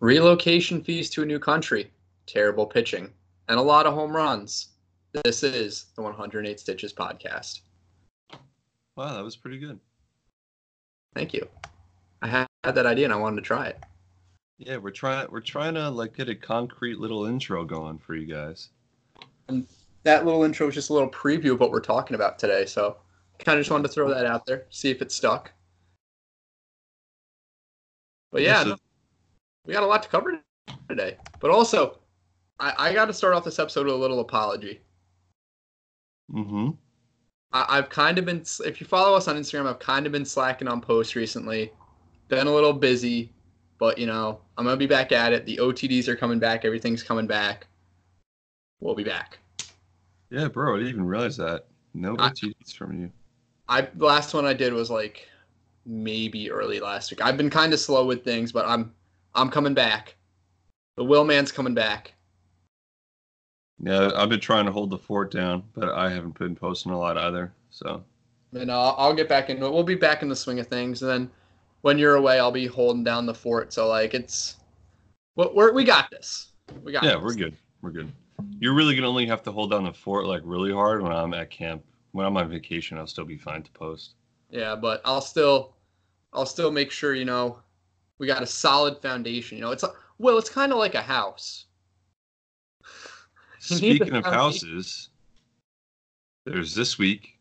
Relocation fees to a new country, terrible pitching, and a lot of home runs. This is the 108 Stitches podcast. Wow, that was pretty good. Thank you. I had that idea and I wanted to try it. Yeah, we're trying we're trying to like get a concrete little intro going for you guys. And that little intro was just a little preview of what we're talking about today. So kind of just wanted to throw that out there, see if it stuck. But yeah, Yeah, so- we got a lot to cover today. But also, I, I got to start off this episode with a little apology. Mm-hmm. I, I've kind of been, if you follow us on Instagram, I've kind of been slacking on posts recently. Been a little busy, but you know, I'm gonna be back at it. The OTDs are coming back. Everything's coming back. We'll be back. Yeah, bro, I didn't even realize that. No I- OTDs from you. I the last one I did was like maybe early last week. I've been kind of slow with things, but I'm I'm coming back. The Will Man's coming back. Yeah, I've been trying to hold the fort down, but I haven't been posting a lot either. So And uh, I'll get back into it. We'll be back in the swing of things. And then when you're away, I'll be holding down the fort. So like it's, we're, we're we got this. We got. yeah, this. we're good. We're good. You're really gonna only have to hold down the fort like really hard when I'm at camp. When I'm on vacation, I'll still be fine to post. Yeah, but I'll still, I'll still make sure you know, we got a solid foundation. You know, it's a, well, it's kind of like a house. You Speaking of houses, there's this week,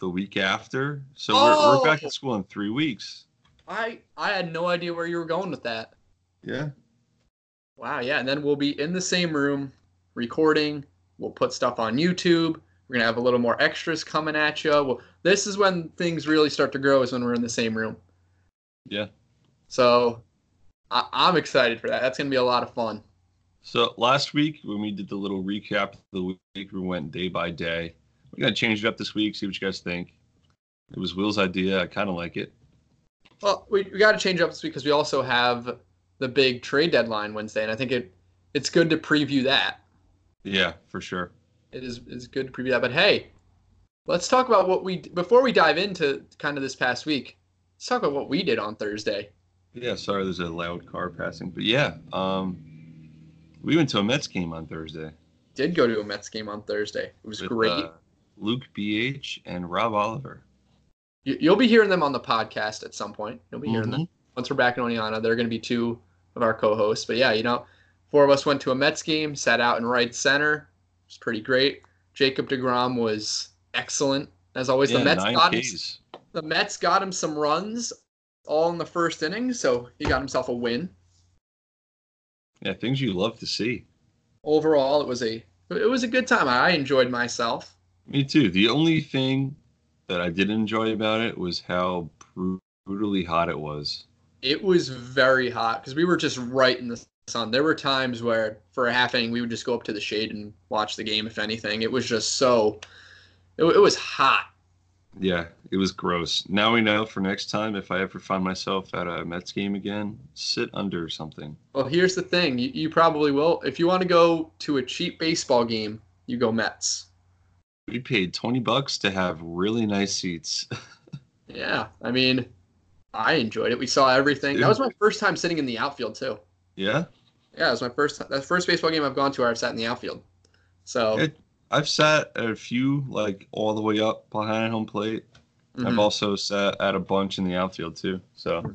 the week after. So we're, we're back Oh! at school in three weeks. I I had no idea where you were going with that. Yeah. Wow, yeah, and then we'll be in the same room recording. We'll put stuff on YouTube. We're gonna have a little more extras coming at you. Well, this is when things really start to grow. Is when we're in the same room. Yeah. So, I, I'm excited for that. That's gonna be a lot of fun. So last week when we did the little recap of the week, we went day by day. We're gonna change it up this week. See what you guys think. It was Will's idea. I kind of like it. Well, we, we got to change up this week because we also have the big trade deadline Wednesday, and I think it it's good to preview that. Yeah, for sure. It is is good to preview that. But hey, let's talk about what we before we dive into kind of this past week. Let's talk about what we did on Thursday. Yeah. Sorry, there's a loud car passing, but yeah. Um, we went to a Mets game on Thursday. Did go to a Mets game on Thursday. It was with, great. uh, Luke BH and Rob Oliver. You, you'll be hearing them on the podcast at some point. You'll be hearing them Mhm. once we're back in Oneonta. They're going to be two of our co-hosts. But yeah, you know, four of us went to a Mets game, sat out in right center. It was pretty great. Jacob Degrom was excellent as always. Yeah, the Mets got Ks. The Mets got him some runs all in the first inning, so he got himself a win. Yeah, things you love to see. Overall, it was a it was a good time. I enjoyed myself. Me too. The only thing that I didn't enjoy about it was how brutally hot it was. It was very hot because we were just right in the sun. There were times where, for a half inning, we would just go up to the shade and watch the game. If anything, it was just so. It, it was hot. Yeah, it was gross. Now we know for next time if I ever find myself at a Mets game again, sit under something. Well, here's the thing: you, you probably will. If you want to go to a cheap baseball game, you go Mets. We paid 20 bucks to have really nice seats. Yeah, I mean, I enjoyed it. We saw everything. That was my first time sitting in the outfield too. yeah? Yeah, it was my first. That's the first baseball game I've gone to where I've sat in the outfield. So It- I've sat at a few like all the way up behind home plate. I've mhm. also sat at a bunch in the outfield too. So,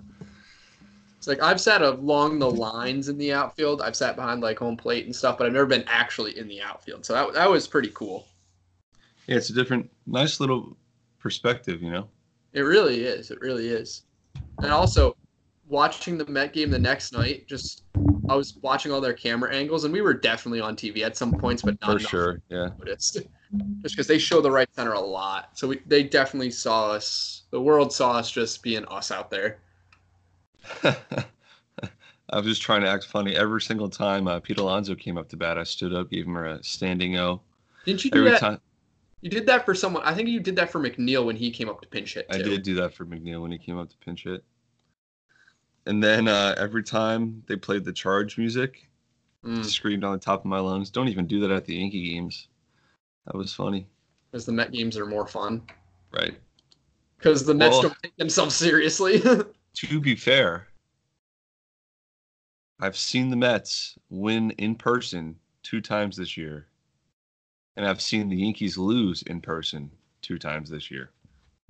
It's like I've sat along the lines in the outfield. I've sat behind like home plate and stuff, but I've never been actually in the outfield. So that that was pretty cool. yeah, it's a different nice little perspective, you know. It really is. It really is. And also watching the Met game the next night, just I was watching all their camera angles, and we were definitely on TV at some points, but not For sure. Yeah. noticed. Just because they show the right center a lot, so we, they definitely saw us. The world saw us just being us out there. I was just trying to act funny. Every single time uh, Pete Alonso came up to bat, I stood up, gave him a standing O. Didn't you do Every that? time You did that for someone. I think you did that for McNeil when he came up to pinch hit. I did do that for McNeil when he came up to pinch hit. And then uh, every time they played the charge music, Mm. screamed on the top of my lungs. Don't even do that at the Yankee games. That was funny. because the Met games are more fun. Right. Because the Mets Well- don't take themselves seriously. To be fair, I've seen the Mets win in person two times this year, and I've seen the Yankees lose in person two times this year.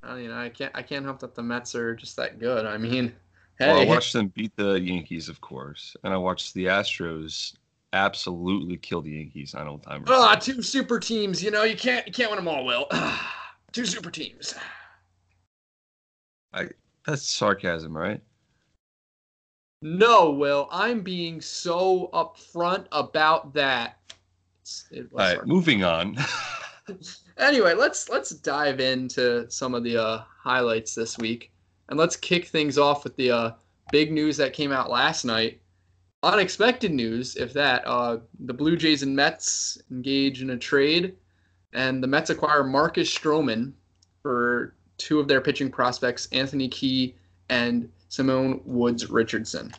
I mean, I can't I can't help that the Mets are just that good. I mean, hey, Well, I watched them beat the Yankees, of course, and I watched the Astros absolutely kill the Yankees on old timers. ah, two super teams. You know, you can't you can't win them all. Will two super teams. I That's sarcasm, right? No, Will, I'm being so upfront about that. It was All right, hard. moving on. anyway, let's let's dive into some of the uh, highlights this week, and let's kick things off with the uh, big news that came out last night. Unexpected news, if that. Uh, the Blue Jays and Mets engage in a trade, and the Mets acquire Marcus Stroman for two of their pitching prospects, Anthony Kay and Simeon Woods Richardson.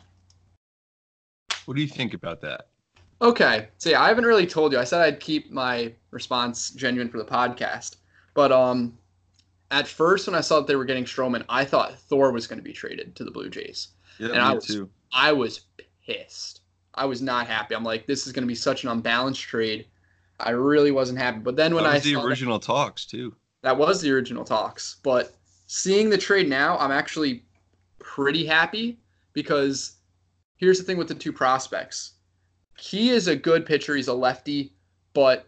what do you think about that? Okay. So yeah, I haven't really told you. I said I'd keep my response genuine for the podcast. But um at first when I saw that they were getting Stroman, I thought Thor was going to be traded to the Blue Jays. Yeah, And I was- too. I was pissed. I was not happy. I'm like, this is going to be such an unbalanced trade. I really wasn't happy. But then when that I was the saw that- original talks too. that was the original talks. But seeing the trade now, I'm actually pretty happy because here's the thing with the two prospects. He is a good pitcher. He's a lefty, but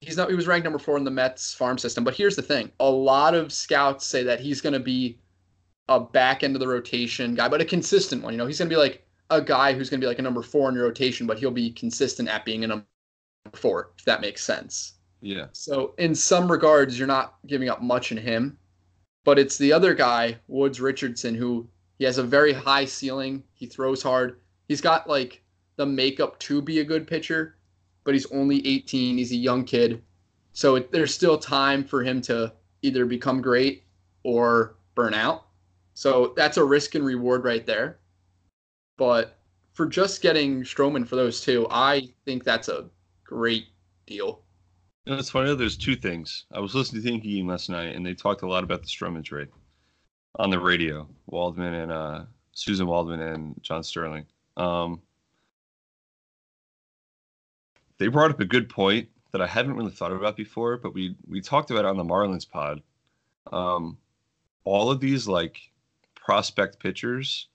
he's not. He was ranked number four in the Mets farm system. But here's the thing: a lot of scouts say that he's going to be a back end of the rotation guy, but a consistent one. You know, he's going to be like a guy who's going to be like a number four in your rotation, but he'll be consistent at being a number four, if that makes sense. Yeah. So in some regards, you're not giving up much in him, but it's the other guy, Woods Richardson, who he has a very high ceiling. He throws hard. He's got like the makeup to be a good pitcher, but he's only 18. He's a young kid, so it, there's still time for him to either become great or burn out. So that's a risk and reward right there. But for just getting Stroman for those two, I think that's a great deal. It's funny. There's two things. I was listening to Yankee game last night, and they talked a lot about the Stroman trade on the radio. Waldman and uh, Susan Waldman and John Sterling. Um, they brought up a good point that I hadn't really thought about before, but we we talked about it on the Marlins pod. Um, all of these like prospect pitchers,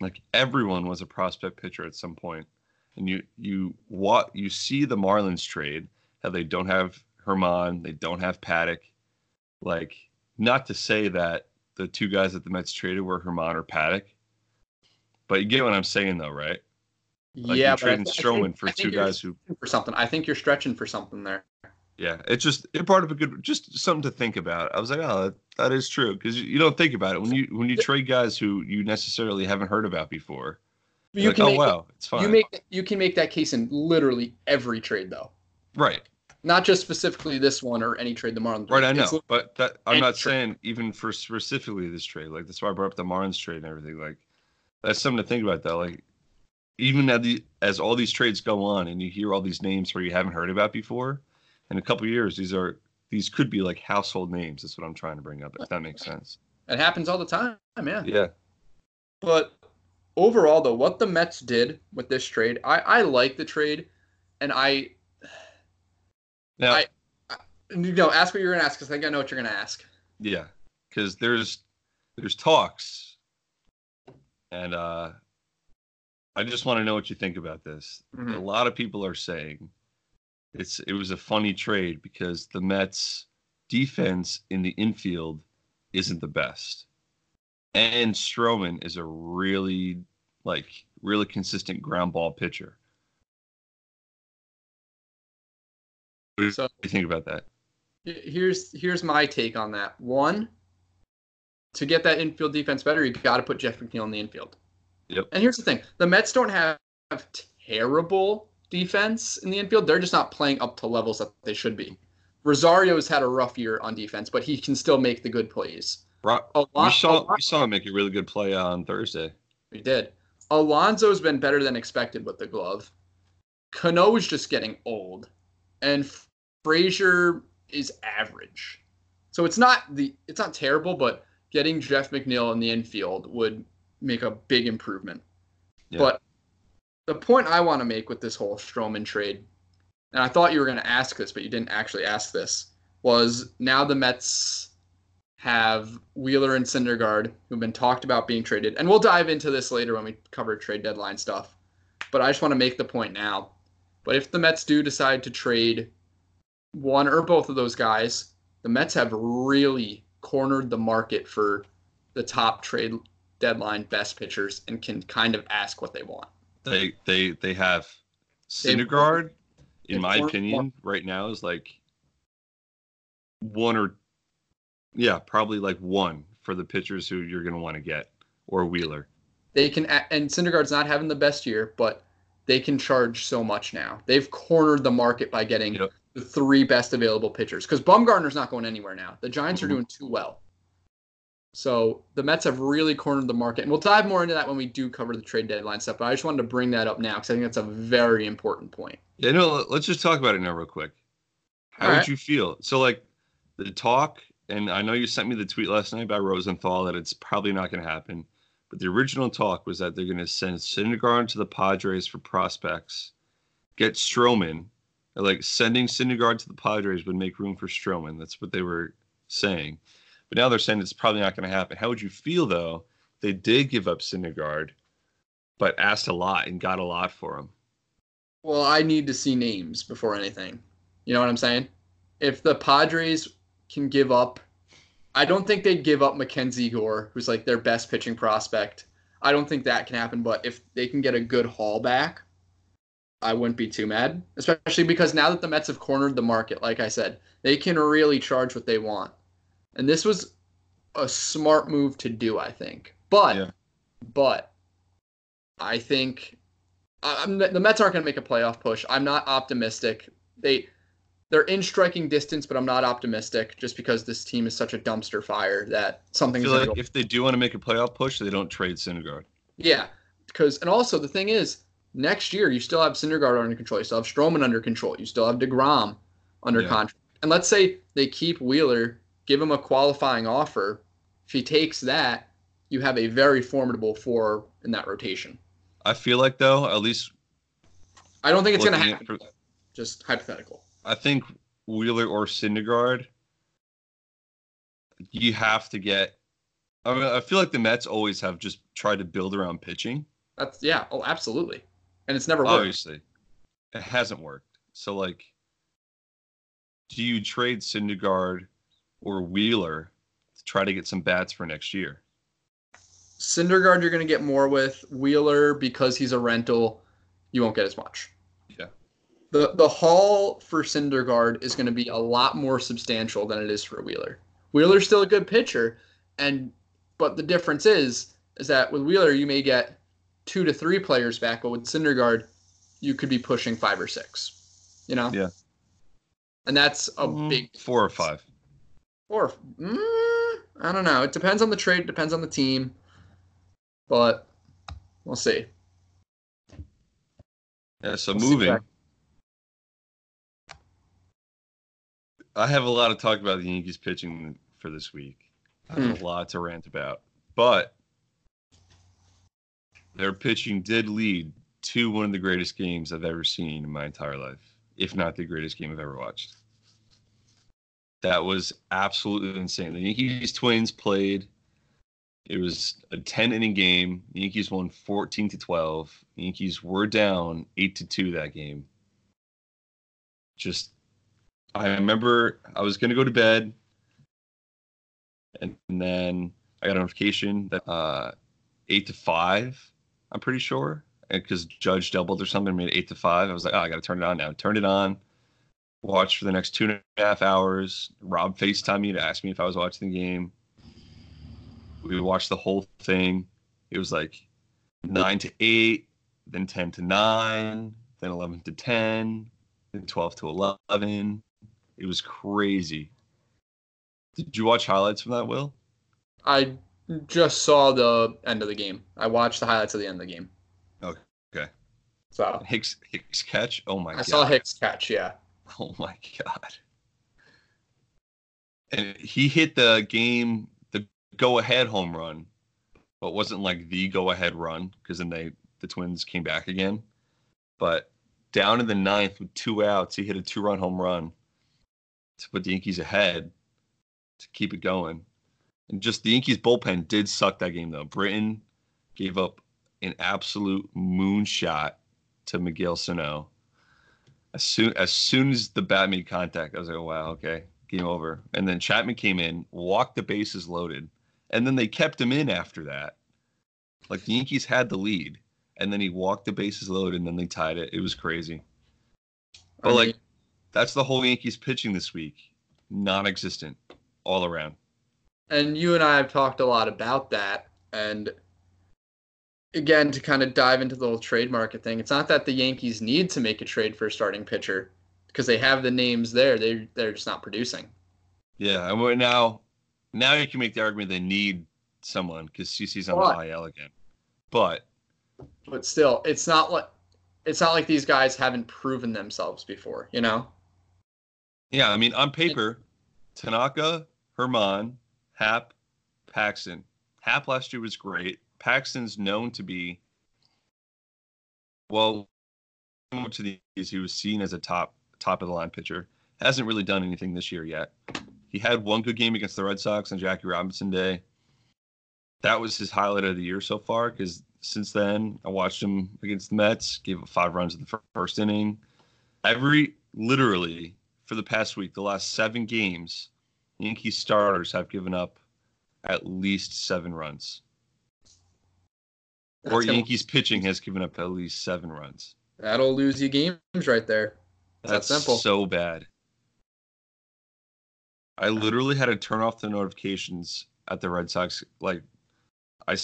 like everyone was a prospect pitcher at some point, and you you what you see the Marlins trade how they don't have Germán, they don't have Paddack. Like, not to say that the two guys that the Mets traded were Germán or Paddack, but you get what I'm saying, though, right? Like yeah, trading think- for two guys who, for something. I think you're stretching for something there. yeah, it's just it brought up a good, just something to think about. I was like, oh, that, that is true because you, you don't think about it when you when you trade guys who you necessarily haven't heard about before. You like, can oh make wow, it's fine. you make you can make that case in literally every trade though, right, not just specifically this one or any trade the Marlins. right. I know, but that I'm not trade. saying even for specifically this trade. Like that's why I brought up the Marlins trade and everything. Like that's something to think about. Though, like even as, the, as all these trades go on and you hear all these names where you haven't heard about before, in a couple years these are these could be like household names. That's what I'm trying to bring up. If that makes sense. It happens all the time, yeah. Yeah. But overall, though, what the Mets did with this trade, I I like the trade, and I Now, I- you know ask what you're gonna ask because I think I know what you're gonna ask. yeah, because there's there's talks, and uh, I just want to know what you think about this. Mhm. A lot of people are saying it's it was a funny trade because the Mets defense in the infield isn't the best. And Stroman is a really like really consistent ground ball pitcher. What do So you think about that? here's here's my take on that. One, to get that infield defense better, you got to put Jeff McNeil in the infield. Yep. And here's the thing: the Mets don't have, terrible defense in the infield. They're just not playing up to levels that they should be. Rosario's had a rough year on defense, but he can still make the good plays. Ro- A we saw we saw him make a really good play on Thursday. He did. Alonso's been better than expected with the glove. Cano's just getting old, and Frazier is average. So it's not the it's not terrible, but getting Jeff McNeil in the infield would make a big improvement. Yeah. But the point I want to make with this whole Stroman trade, and I thought you were going to ask this, but you didn't actually ask this, was now the Mets have Wheeler and Syndergaard, who've been talked about being traded, and we'll dive into this later when we cover trade deadline stuff. But I just want to make the point now. But if the Mets do decide to trade one or both of those guys, the Mets have really cornered the market for the top trade deadline best pitchers and can kind of ask what they want. They they they have Syndergaard, in my opinion, right now is like one or yeah, probably like one for the pitchers who you're going to want to get or Wheeler. They can and Syndergaard's not having the best year, but they can charge so much now. They've cornered the market by getting yep. the three best available pitchers because Bumgarner's not going anywhere now. The Giants mm-hmm. are doing too well. So the Mets have really cornered the market, and we'll dive more into that when we do cover the trade deadline stuff. But I just wanted to bring that up now because I think that's a very important point. Yeah, no, let's just talk about it now real quick. How All would right. you feel? So like the talk, and I know you sent me the tweet last night by Rosenthal that it's probably not going to happen. But the original talk was that they're going to send Syndergaard to the Padres for prospects, get Stroman. Like sending Syndergaard to the Padres would make room for Stroman. That's what they were saying. But now they're saying it's probably not going to happen. How would you feel though? They did give up Syndergaard, but asked a lot and got a lot for him. Well, I need to see names before anything. You know what I'm saying? If the Padres can give up I don't think they'd give up Mackenzie Gore, who's like their best pitching prospect. I don't think that can happen, but if they can get a good haul back, I wouldn't be too mad, especially because now that the Mets have cornered the market, like I said, they can really charge what they want. And this was a smart move to do, I think. But, yeah. but I think I'm, the Mets aren't going to make a playoff push. I'm not optimistic. They they're in striking distance, but I'm not optimistic just because this team is such a dumpster fire that something's. like go- if they do want to make a playoff push, they don't trade Syndergaard. Yeah, because and also the thing is, next year you still have Syndergaard under control, you still have Stroman under control, you still have Degrom under yeah. contract, and let's say they keep Wheeler, give him a qualifying offer. If he takes that, you have a very formidable four in that rotation. I feel like though, at least. I don't think it's going to happen. For, just hypothetical. I think Wheeler or Syndergaard, you have to get. I mean, I feel like the Mets always have just tried to build around pitching. That's yeah. Oh, absolutely. And it's never worked. Obviously, it hasn't worked. So like, do you trade Syndergaard or Wheeler to try to get some bats for next year? Syndergaard, you're going to get more with Wheeler because he's a rental. You won't get as much Yeah. the the haul for Syndergaard is going to be a lot more substantial than it is for Wheeler. Wheeler's still a good pitcher, and but the difference is is that with Wheeler you may get two to three players back, but with Syndergaard you could be pushing five or six. You know. Yeah. And that's a mm, big four or five. Four. Mm, I don't know. It depends on the trade. Depends on the team. But we'll see. Yeah. So we'll moving. I have a lot to talk about the Yankees pitching for this week. I have mm. a hmm. lot to rant about, but their pitching did lead to one of the greatest games I've ever seen in my entire life, if not the greatest game I've ever watched. That was absolutely insane. The Yankees Twins played. It was a 10 inning game. The Yankees won 14 to 12. The Yankees were down 8 to 2 that game. Just I remember I was gonna go to bed, and, then I got a notification that uh, eight to five. I'm pretty sure because Judge doubled or something, made eight to five. I was like, oh, I got to turn it on now. Turned it on. Watched for the next two and a half hours. Rob Facetime me to ask me if I was watching the game. We watched the whole thing. It was like nine to eight, then ten to nine, then eleven to ten, then twelve to eleven, it was crazy. Did you watch highlights from that, Will? I just saw the end of the game. I watched the highlights of the end of the game. Okay. So Hicks Hicks catch. Oh my I god. I saw Hicks catch. Yeah. Oh my god. And he hit the game, the go-ahead home run, but wasn't like the go-ahead run because then they the Twins came back again. But down in the ninth with two outs, he hit a two-run home run to put the Yankees ahead to keep it going. And just the Yankees bullpen did suck that game though. Britton gave up an absolute moonshot to Miguel Sano. As soon as soon as the bat made contact, I was like, oh, wow, okay, game over. And then Chapman came in, walked the bases loaded, and then they kept him in after that. Like the Yankees had the lead, and then he walked the bases loaded, and then they tied it. It was crazy. But I like, that's the whole Yankees pitching this week, non-existent, all around. and you and I have talked a lot about that. And again, to kind of dive into the whole trade market thing, it's not that the Yankees need to make a trade for a starting pitcher because they have the names there. They they're just not producing. Yeah, and we're now, now you can make the argument they need someone because CC's on But- the IL again. But But still, it's not like it's not like these guys haven't proven themselves before. You know. yeah, I mean, on paper, Tanaka, Germán, Happ, Paxton. Happ last year was great. Paxton's known to be, well, to these he was seen as a top top of the line pitcher. Hasn't really done anything this year yet. He had one good game against the Red Sox on Jackie Robinson Day. That was his highlight of the year so far because since then I watched him against the Mets, gave up five runs in the first inning. Every literally for the past week, the last seven games, Yankee starters have given up at least seven runs. Or That's gonna- Yankees pitching has given up at least seven runs. That'll lose you games right there. It's that That's simple. so bad. I literally had to turn off the notifications at the Red Sox. Like, I,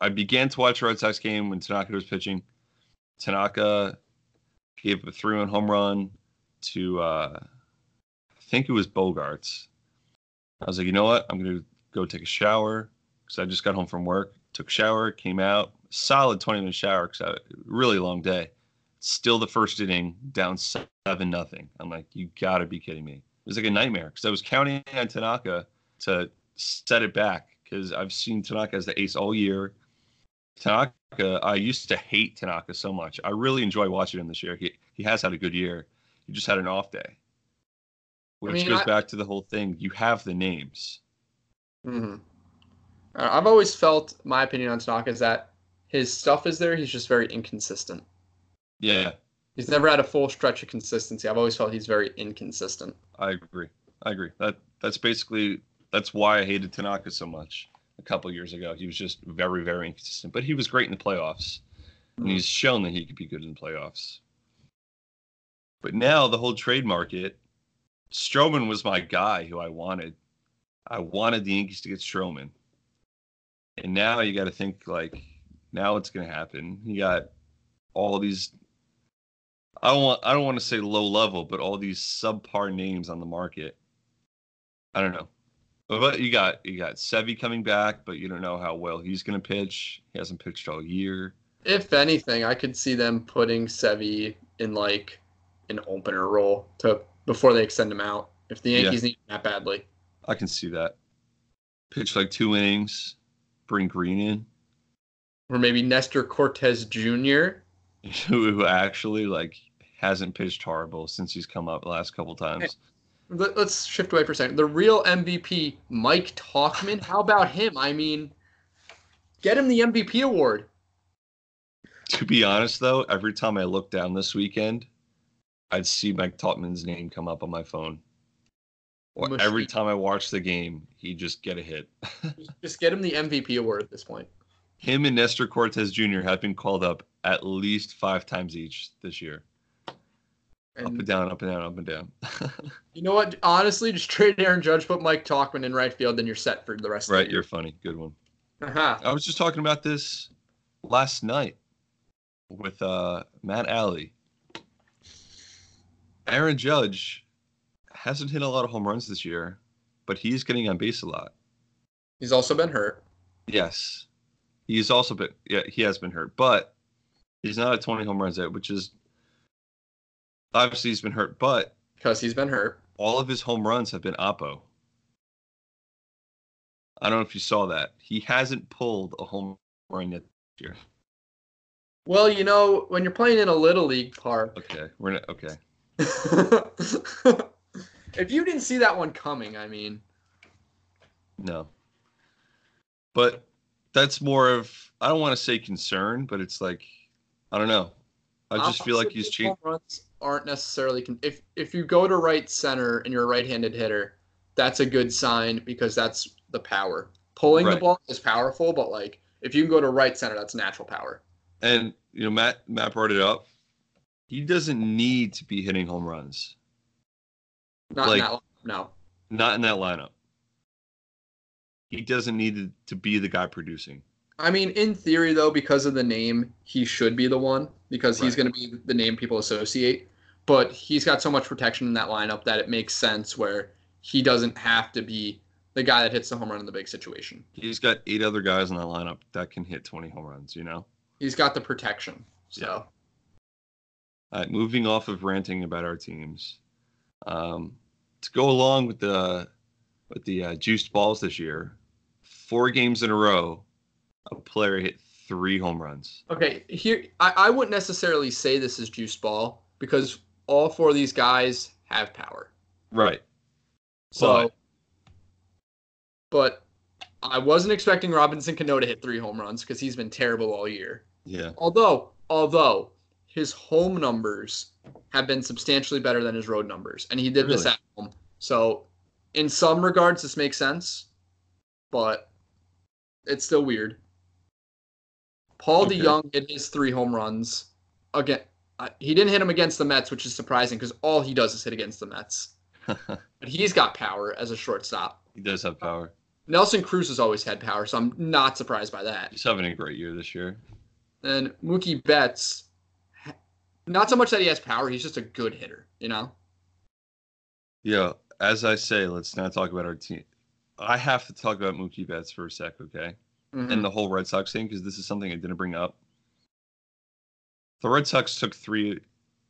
I began to watch the Red Sox game when Tanaka was pitching. Tanaka gave a three-run home run to, uh, I think it was Bogaerts. I was like, you know what? I'm gonna go take a shower because I just got home from work. Took a shower, came out, solid 20 minute shower because I really long day. Still the first inning, down seven nothing. I'm like, you gotta be kidding me. It was like a nightmare because I was counting on Tanaka to set it back because I've seen Tanaka as the ace all year. Tanaka, I used to hate Tanaka so much. I really enjoy watching him this year. He he has had a good year. He just had an off day, which mean, goes I- back to the whole thing. You have the names. hmm I've always felt my opinion on Tanaka is that his stuff is there. He's just very inconsistent. Yeah, He's never had a full stretch of consistency. I've always felt he's very inconsistent. I agree. I agree. That that's basically that's why I hated Tanaka so much a couple years ago. He was just very very inconsistent, but he was great in the playoffs, and he's shown that he could be good in the playoffs. But now the whole trade market, Stroman was my guy who I wanted. I wanted the Yankees to get Stroman, and now you got to think like now it's going to happen. You got all these I don't want I don't want to say low level, but all these subpar names on the market. I don't know. But you got you got Sevy coming back, but you don't know how well he's going to pitch. He hasn't pitched all year. If anything, I could see them putting Sevy in like an opener role to before they extend him out. If the Yeah. Yankees need him that badly, I can see that. Pitch like two innings, bring Green in, or maybe Nestor Cortes Jr. who actually like hasn't pitched horrible since he's come up the last couple times. Let- Let's shift away for a second. The real MVP, Mike Tauchman. How about him? I mean, get him the MVP award. To be honest, though, every time I look down this weekend, I'd see Mike Tauchman's name come up on my phone. Or every time I watch the game, he'd just get a hit. Just get him the MVP award at this point. Him and Nestor Cortes Jr. have been called up at least five times each this year. up and And down, up and down, up and down. you know what? Honestly, just trade Aaron Judge, put Mike Tauchman in right field, then you're set for the rest right, of the Right, you're funny. Good one. Uh-huh. I was just talking about this last night with uh, Matt Alley. Aaron Judge hasn't hit a lot of home runs this year, but he's getting on base a lot. He's also been hurt. Yes, he's also been yeah he has been hurt, but he's not at 20 home runs yet, which is obviously he's been hurt, but because he's been hurt. all of his home runs have been Oppo. I don't know if you saw that. He hasn't pulled a home run yet this year. Well, you know, when you're playing in a little league park, Okay, we're not okay. if you didn't see that one coming, I mean, No. But that's more of I don't want to say concern, but it's like I don't know. I just feel like he's home runs aren't necessarily con- if if you go to right center and you're a right-handed hitter, that's a good sign because that's the power. Pulling the ball is powerful, but like if you can go to right center, that's natural power. And you know, Matt Matt brought it up. He doesn't need to be hitting home runs. Not Like- in that no. Not in that lineup. He doesn't need to, to be the guy producing. I mean, in theory, though, because of the name, he should be the one because he's Right. going to be the name people associate. But he's got so much protection in that lineup that it makes sense where he doesn't have to be the guy that hits the home run in the big situation. He's got eight other guys in that lineup that can hit 20 home runs, you know? He's got the protection. So, All right, moving off of ranting about our teams. Um, to go along with the with the uh, juiced balls this year, four games in a row, a player hit three home runs. okay, here, I, I wouldn't necessarily say this is juiced ball because all four of these guys have power. Right. So, but I wasn't expecting Robinson Cano to hit three home runs because he's been terrible all year. Yeah. Although, although his home numbers have been substantially better than his road numbers, and he did this at home. So, in some regards, this makes sense, but it's still weird. Paul Okay. DeJong hit his three home runs again. uh, He didn't hit them against the Mets, which is surprising because all he does is hit against the Mets. But he's got power as a shortstop. he does have power. Nelson Cruz has always had power, so I'm not surprised by that. He's having a great year this year. And Mookie Betts, not so much that he has power, he's just a good hitter, you know? Yeah. As I say, let's not talk about our team. I have to talk about Mookie Betts for a sec, okay? Mhm. and the whole Red Sox thing because this is something I didn't bring up. The Red Sox took three,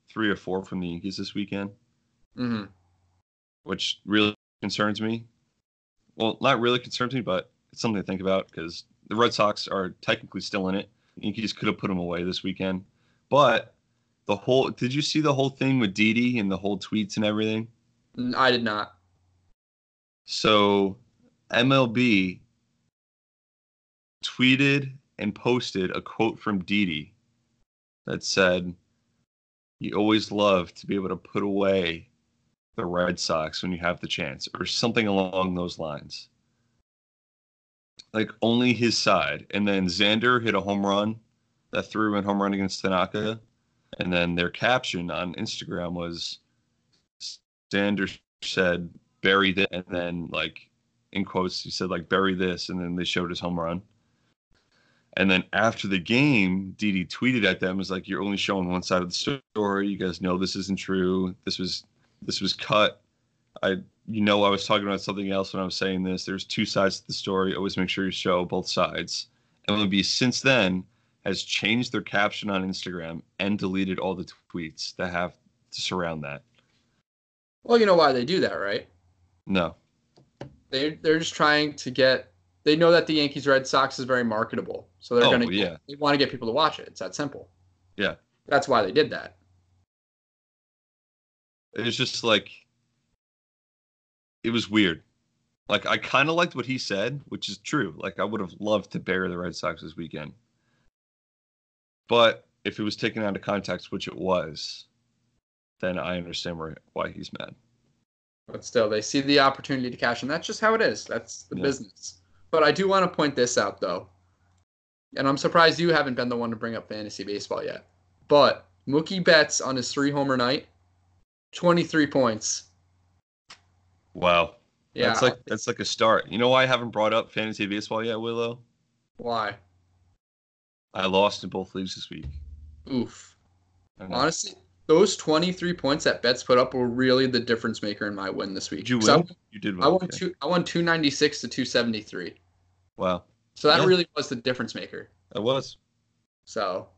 three or four from the Yankees this weekend, Mhm. which really concerns me. Well, not really concerns me, but it's something to think about because the Red Sox are technically still in it. The Yankees could have put them away this weekend, but the whole. Did you see the whole thing with Didi and the whole tweets and everything? I did not. So MLB tweeted and posted a quote from Didi that said, You always love to be able to put away the Red Sox when you have the chance, or something along those lines. Like only his side. And then Xander hit a home run that threw in home run against Tanaka. And then their caption on Instagram was Xander said, bury this. And then, like, in quotes, he said, like, bury this. And then they showed his home run. And then after the game, Didi tweeted at them, was like, you're only showing one side of the story. You guys know this isn't true. This was this was cut. I you know I was talking about something else when I was saying this. There's two sides to the story. Always make sure you show both sides. MLB since then has changed their caption on Instagram and deleted all the tweets that have to surround that. Well, you know why they do that, right? No. They they're just trying to get. They know that the Yankees Red Sox is very marketable, so they're Oh, gonna. yeah. They want to get people to watch it. It's that simple. Yeah. That's why they did that. It was just like it was weird. Like I kind of liked what he said, which is true. Like I would have loved to bury the Red Sox this weekend. But if it was taken out of context, which it was, then I understand where, why he's mad. But still, they see the opportunity to cash in. That's just how it is. That's the Yeah. business. But I do want to point this out, though. And I'm surprised you haven't been the one to bring up fantasy baseball yet. But Mookie Betts on his three homer night, 23 points. Wow. Yeah. That's like that's like a start. You know why I haven't brought up fantasy baseball yet, Willow? why? I lost in both leagues this week. Oof. I don't know. Honestly, those 23 points that Betts put up were really the difference maker in my win this week. Did you 'Cause I- You did win. I won okay. two. I won 296 to 273. Wow. So that Yeah. really was the difference maker. It was. So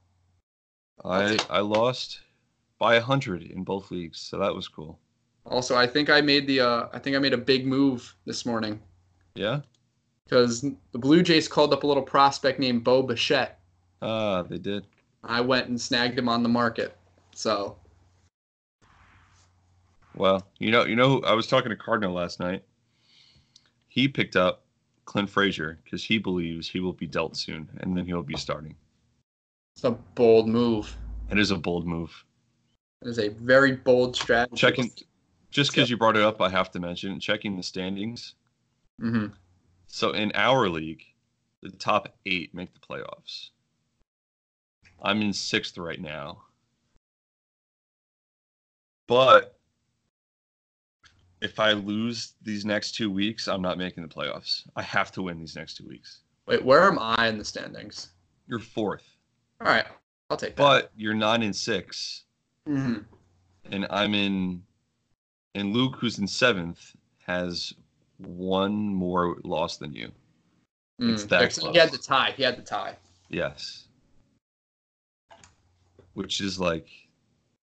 I I lost by a hundred in both leagues, so that was cool. also, I think I made the. Uh, I think I made a big move this morning. Yeah. because the Blue Jays called up a little prospect named Bo Bichette. Ah, they did. I went and snagged him on the market. So Well, you know, you know, I was talking to Cardinal last night. He picked up Clint Frazier because he believes he will be dealt soon, and then he'll be starting. it's a bold move. It is a bold move. It is a very bold strategy. Checking, just because you brought it up, I have to mention checking the standings. hmm So in our league, the top eight make the playoffs. I'm in sixth right now. But if I lose these next two weeks, I'm not making the playoffs. I have to win these next two weeks. Wait, where am I in the standings? You're fourth, All right, I'll take that. but you're nine and six, Mhm. and I'm in. And Luke, who's in seventh, has one more loss than you. It's Mm. that Except He had the tie. He had the tie. Yes. Which is like,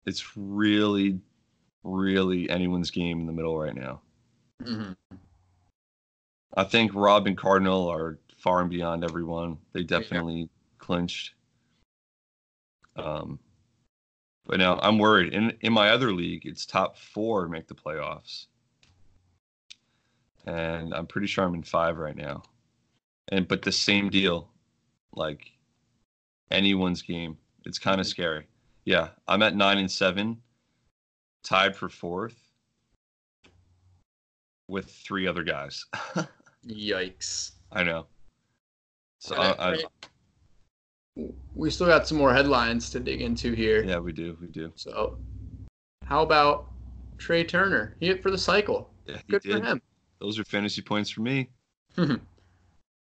it's really, really anyone's game in the middle right now. hmm I think Rob and Cardinal are far and beyond everyone. They definitely clinched. Um, but now I'm worried. In in my other league, it's top four make the playoffs, and I'm pretty sure I'm in five right now. And but the same deal, like anyone's game. It's kind of scary. Yeah, I'm at nine and seven, tied for fourth, with three other guys. Yikes. I know. So right, I, I, we still got some more headlines to dig into here. yeah, we do, we do. So, how about Trea Turner? He hit for the cycle. Yeah, Good did. for him. Those are fantasy points for me.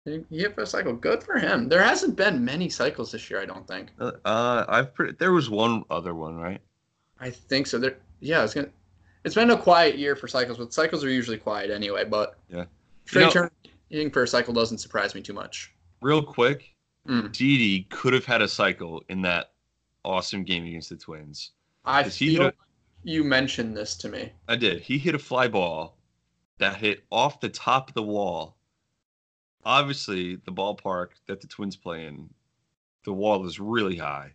He hit for a cycle. Good for him. There hasn't been many cycles this year, I don't think. Uh, uh, I've pre- there was one other one, right? I think so. There, yeah, it's gonna. It's been a quiet year for cycles, but cycles are usually quiet anyway. But Yeah. You know- Turner hitting for a cycle doesn't surprise me too much. Real quick, Mm. Didi could have had a cycle in that awesome game against the Twins. I feel hit you mentioned this to me. I did. He hit a fly ball that hit off the top of the wall. Obviously, the ballpark that the Twins play in, the wall is really high.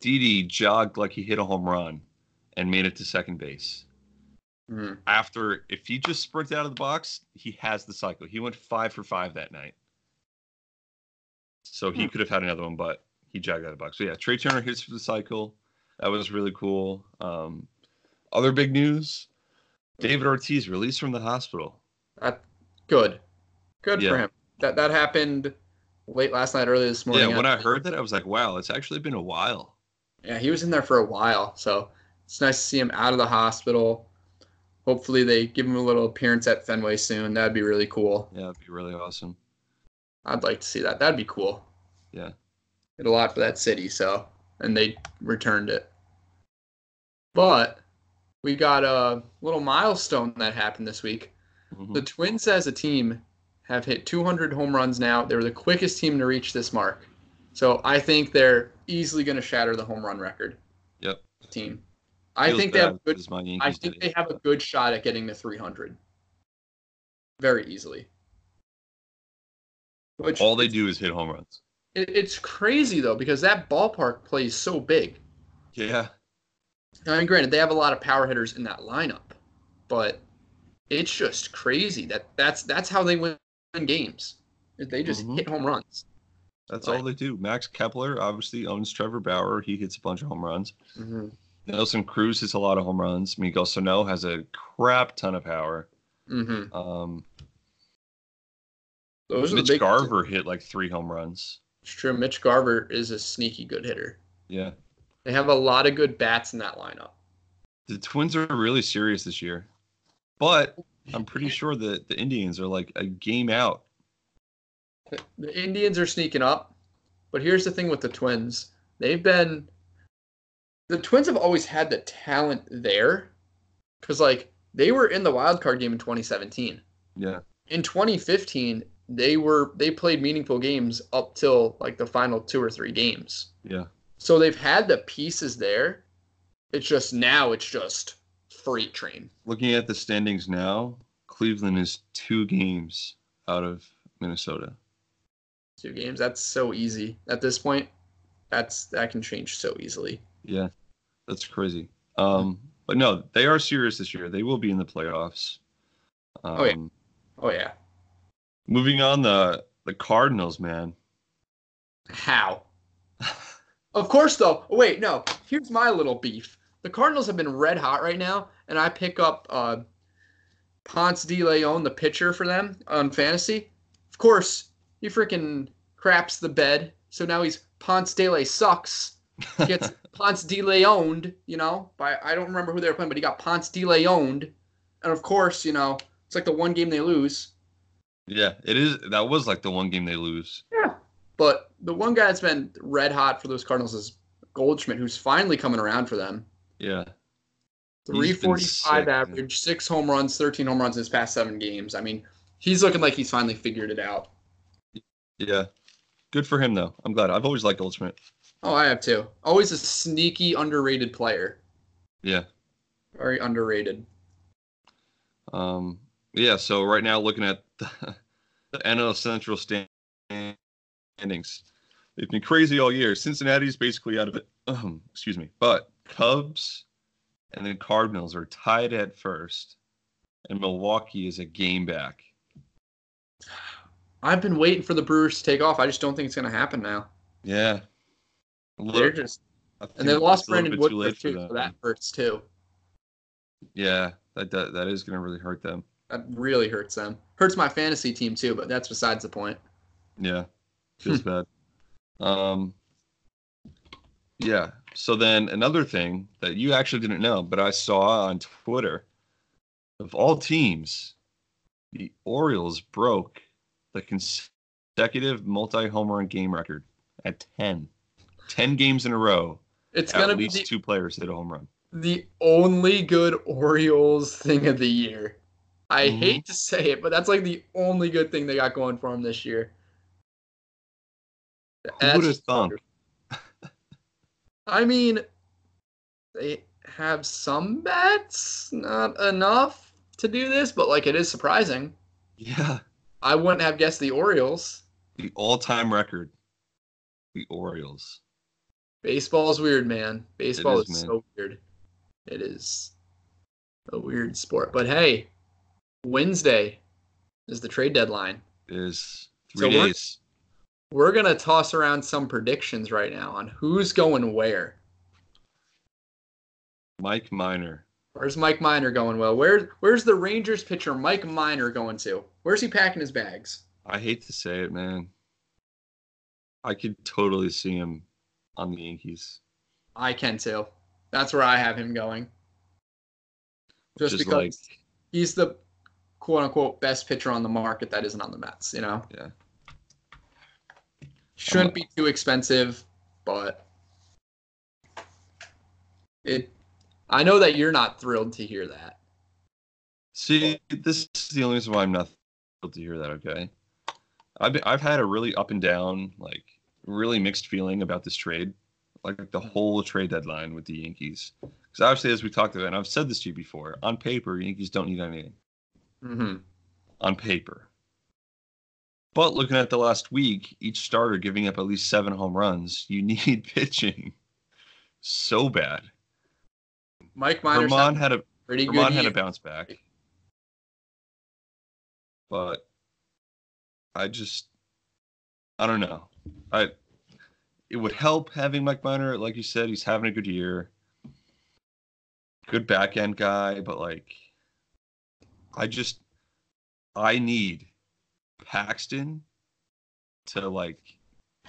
Didi jogged like he hit a home run and made it to second base. Mm. after if he just sprinted out of the box, he has the cycle. He went five for five that night. So he Hmm. could have had another one, but he jogged out of the box. So yeah, Trea Turner hits for the cycle. That was really cool. Um, other big news: David Ortiz released from the hospital. That good, good Yeah. for him. That that happened late last night, early this morning. yeah, when I heard that, I was like, wow, it's actually been a while. Yeah, he was in there for a while, so it's nice to see him out of the hospital. Hopefully, they give him a little appearance at Fenway soon. That'd be really cool. Yeah, it'd be really awesome. I'd like to see that. That'd be cool. Yeah. Did a lot for that city, so and they returned it. But we got a little milestone that happened this week. Mhm. The Twins as a team have hit 200 home runs now. They were the quickest team to reach this mark. So I think they're easily going to shatter the home run record. Yep. Team. I think they have good my I think they have a good shot at getting to 300. Very easily. Which All they do is hit home runs. it, it's crazy though because that ballpark plays so big. Yeah, I mean, granted, they have a lot of power hitters in that lineup, but it's just crazy that that's that's how they win games. They just Mhm. hit home runs. that's Like- all they do. Max Kepler obviously owns Trevor Bauer. He hits a bunch of home runs. Mm-hmm. Nelson Cruz hits a lot of home runs. Miguel Sano has a crap ton of power. Mm-hmm. Um, Those are Mitch the big. Garver hit like three home runs. It's true. Mitch Garver is a sneaky good hitter. Yeah, They have a lot of good bats in that lineup. the Twins are really serious this year, but I'm pretty sure that the Indians are like a game out. The Indians are sneaking up, but here's the thing with the Twins. They've been the Twins have always had the talent there cuz like they were in the wild card game in 2017. Yeah, In 2015, they were they played meaningful games up till like the final 2 or 3 games. yeah. So they've had the pieces there. It's just now it's just freight train. Looking at the standings now, Cleveland is two games out of Minnesota. Two games. That's so easy at this point. That's that can change so easily. Yeah, that's crazy. Um, but no, they are serious this year. They will be in the playoffs. Um, Oh, yeah. Oh yeah. Moving on, the the Cardinals, man. How? Of course, though. Oh, wait, no. Here's my little beef. The Cardinals have been red hot right now, and I pick up uh, Ponce de Leon, the pitcher for them on fantasy. Of course, he freaking craps the bed, so now he's Ponce de Le sucks. Gets Ponce de Leoned, you know, by I don't remember who they were playing, but he got Ponce de Leoned, and of course, you know, it's like the one game they lose. yeah, it is. That was like the one game they lose. Yeah. But the one guy that's been red hot for those Cardinals is Goldschmidt, who's finally coming around for them. Yeah, 345 sick, man. average, six home runs, 13 home runs in his past seven games. I mean, he's looking like he's finally figured it out. yeah. Good for him though. I'm glad. I've always liked Goldschmidt. Oh, I have too. Always a sneaky, underrated player. Yeah. Very underrated. Um, yeah, so right now looking at the, the NL Central standings, they've been crazy all year. Cincinnati's basically out of it. Um, excuse me, but Cubs and then Cardinals are tied at first, and Milwaukee is a game back. I've been waiting for the Brewers to take off. I just don't think it's going to happen now. Yeah, They're just, and they lost Brandon Woodruff for too, them. so that hurts too. Yeah, that, that that is going to really hurt them. That really hurts them. Hurts my fantasy team too, but that's besides the point. Yeah, feels bad. Um, yeah. So then another thing that you actually didn't know, but I saw on Twitter, of all teams, the Orioles broke the consecutive multi-home run game record at 10. 10 games in a row. It's gonna be the, two players hit a home run. the only good Orioles thing of the year. I Mhm. hate to say it, but that's like the only good thing they got going for them this year. Who would have thunk? I mean, they have some bats, not enough to do this, but like it is surprising. Yeah, I wouldn't have guessed the Orioles. the all-time record. The Orioles. Baseball is weird, man. Baseball is, is, man. so weird. It is a weird sport. But hey, Wednesday is the trade deadline. Is So three we're- days. We're gonna toss around some predictions right now on who's going where. Mike Minor. Where's Mike Minor going? Well, where where's the Rangers pitcher Mike Minor going to? Where's he packing his bags? I hate to say it, man. I could totally see him on the Yankees. I can too. That's where I have him going. Just because like he's the quote unquote best pitcher on the market that isn't on the Mets, you know? Yeah. Shouldn't be too expensive, but it I know that you're not thrilled to hear that. see, this is the only reason why I'm not thrilled to hear that. Okay, I've been, I've had a really up and down, like really mixed feeling about this trade, like the whole trade deadline with the Yankees. Because obviously, as we talked about, and I've said this to you before, on paper, Yankees don't need anything. Mm-hmm. on paper. But looking at the last week, each starter giving up at least seven home runs, you need pitching so bad. Mike Minor's Vermont had a pretty good had year. a bounce back, but I just I don't know. I it would help having Mike Minor, like you said, he's having a good year, good back end guy, but like I just I need Paxton to like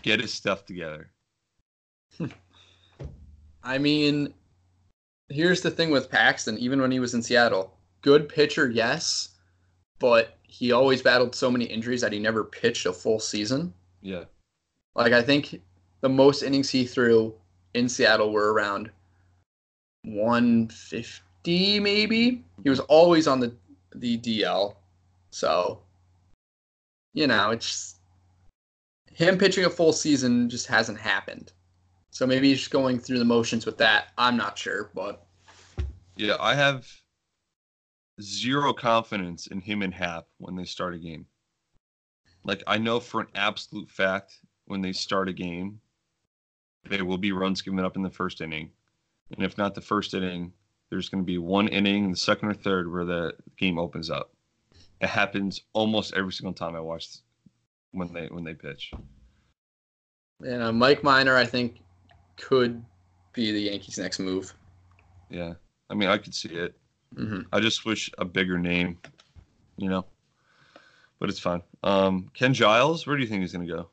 get his stuff together. I mean, here's the thing with Paxton, even when he was in Seattle. Good pitcher, yes, but he always battled so many injuries that he never pitched a full season. Yeah. Like I think the most innings he threw in Seattle were around 150 maybe. He was always on the the DL. So, you know, it's him pitching a full season just hasn't happened. So maybe he's just going through the motions with that. I'm not sure, but Yeah, I have zero confidence in him and Happ when they start a game. Like I know for an absolute fact when they start a game, there will be runs given up in the first inning, and if not the first inning, there's going to be one inning, the second or third, where the game opens up. It happens almost every single time I watch when they when they pitch. And uh, Mike Minor, I think, could be the Yankees' next move. Yeah, I mean, I could see it. hmm I just wish a bigger name, you know. But it's fine. Um, Ken Giles, where do you think he's going to go?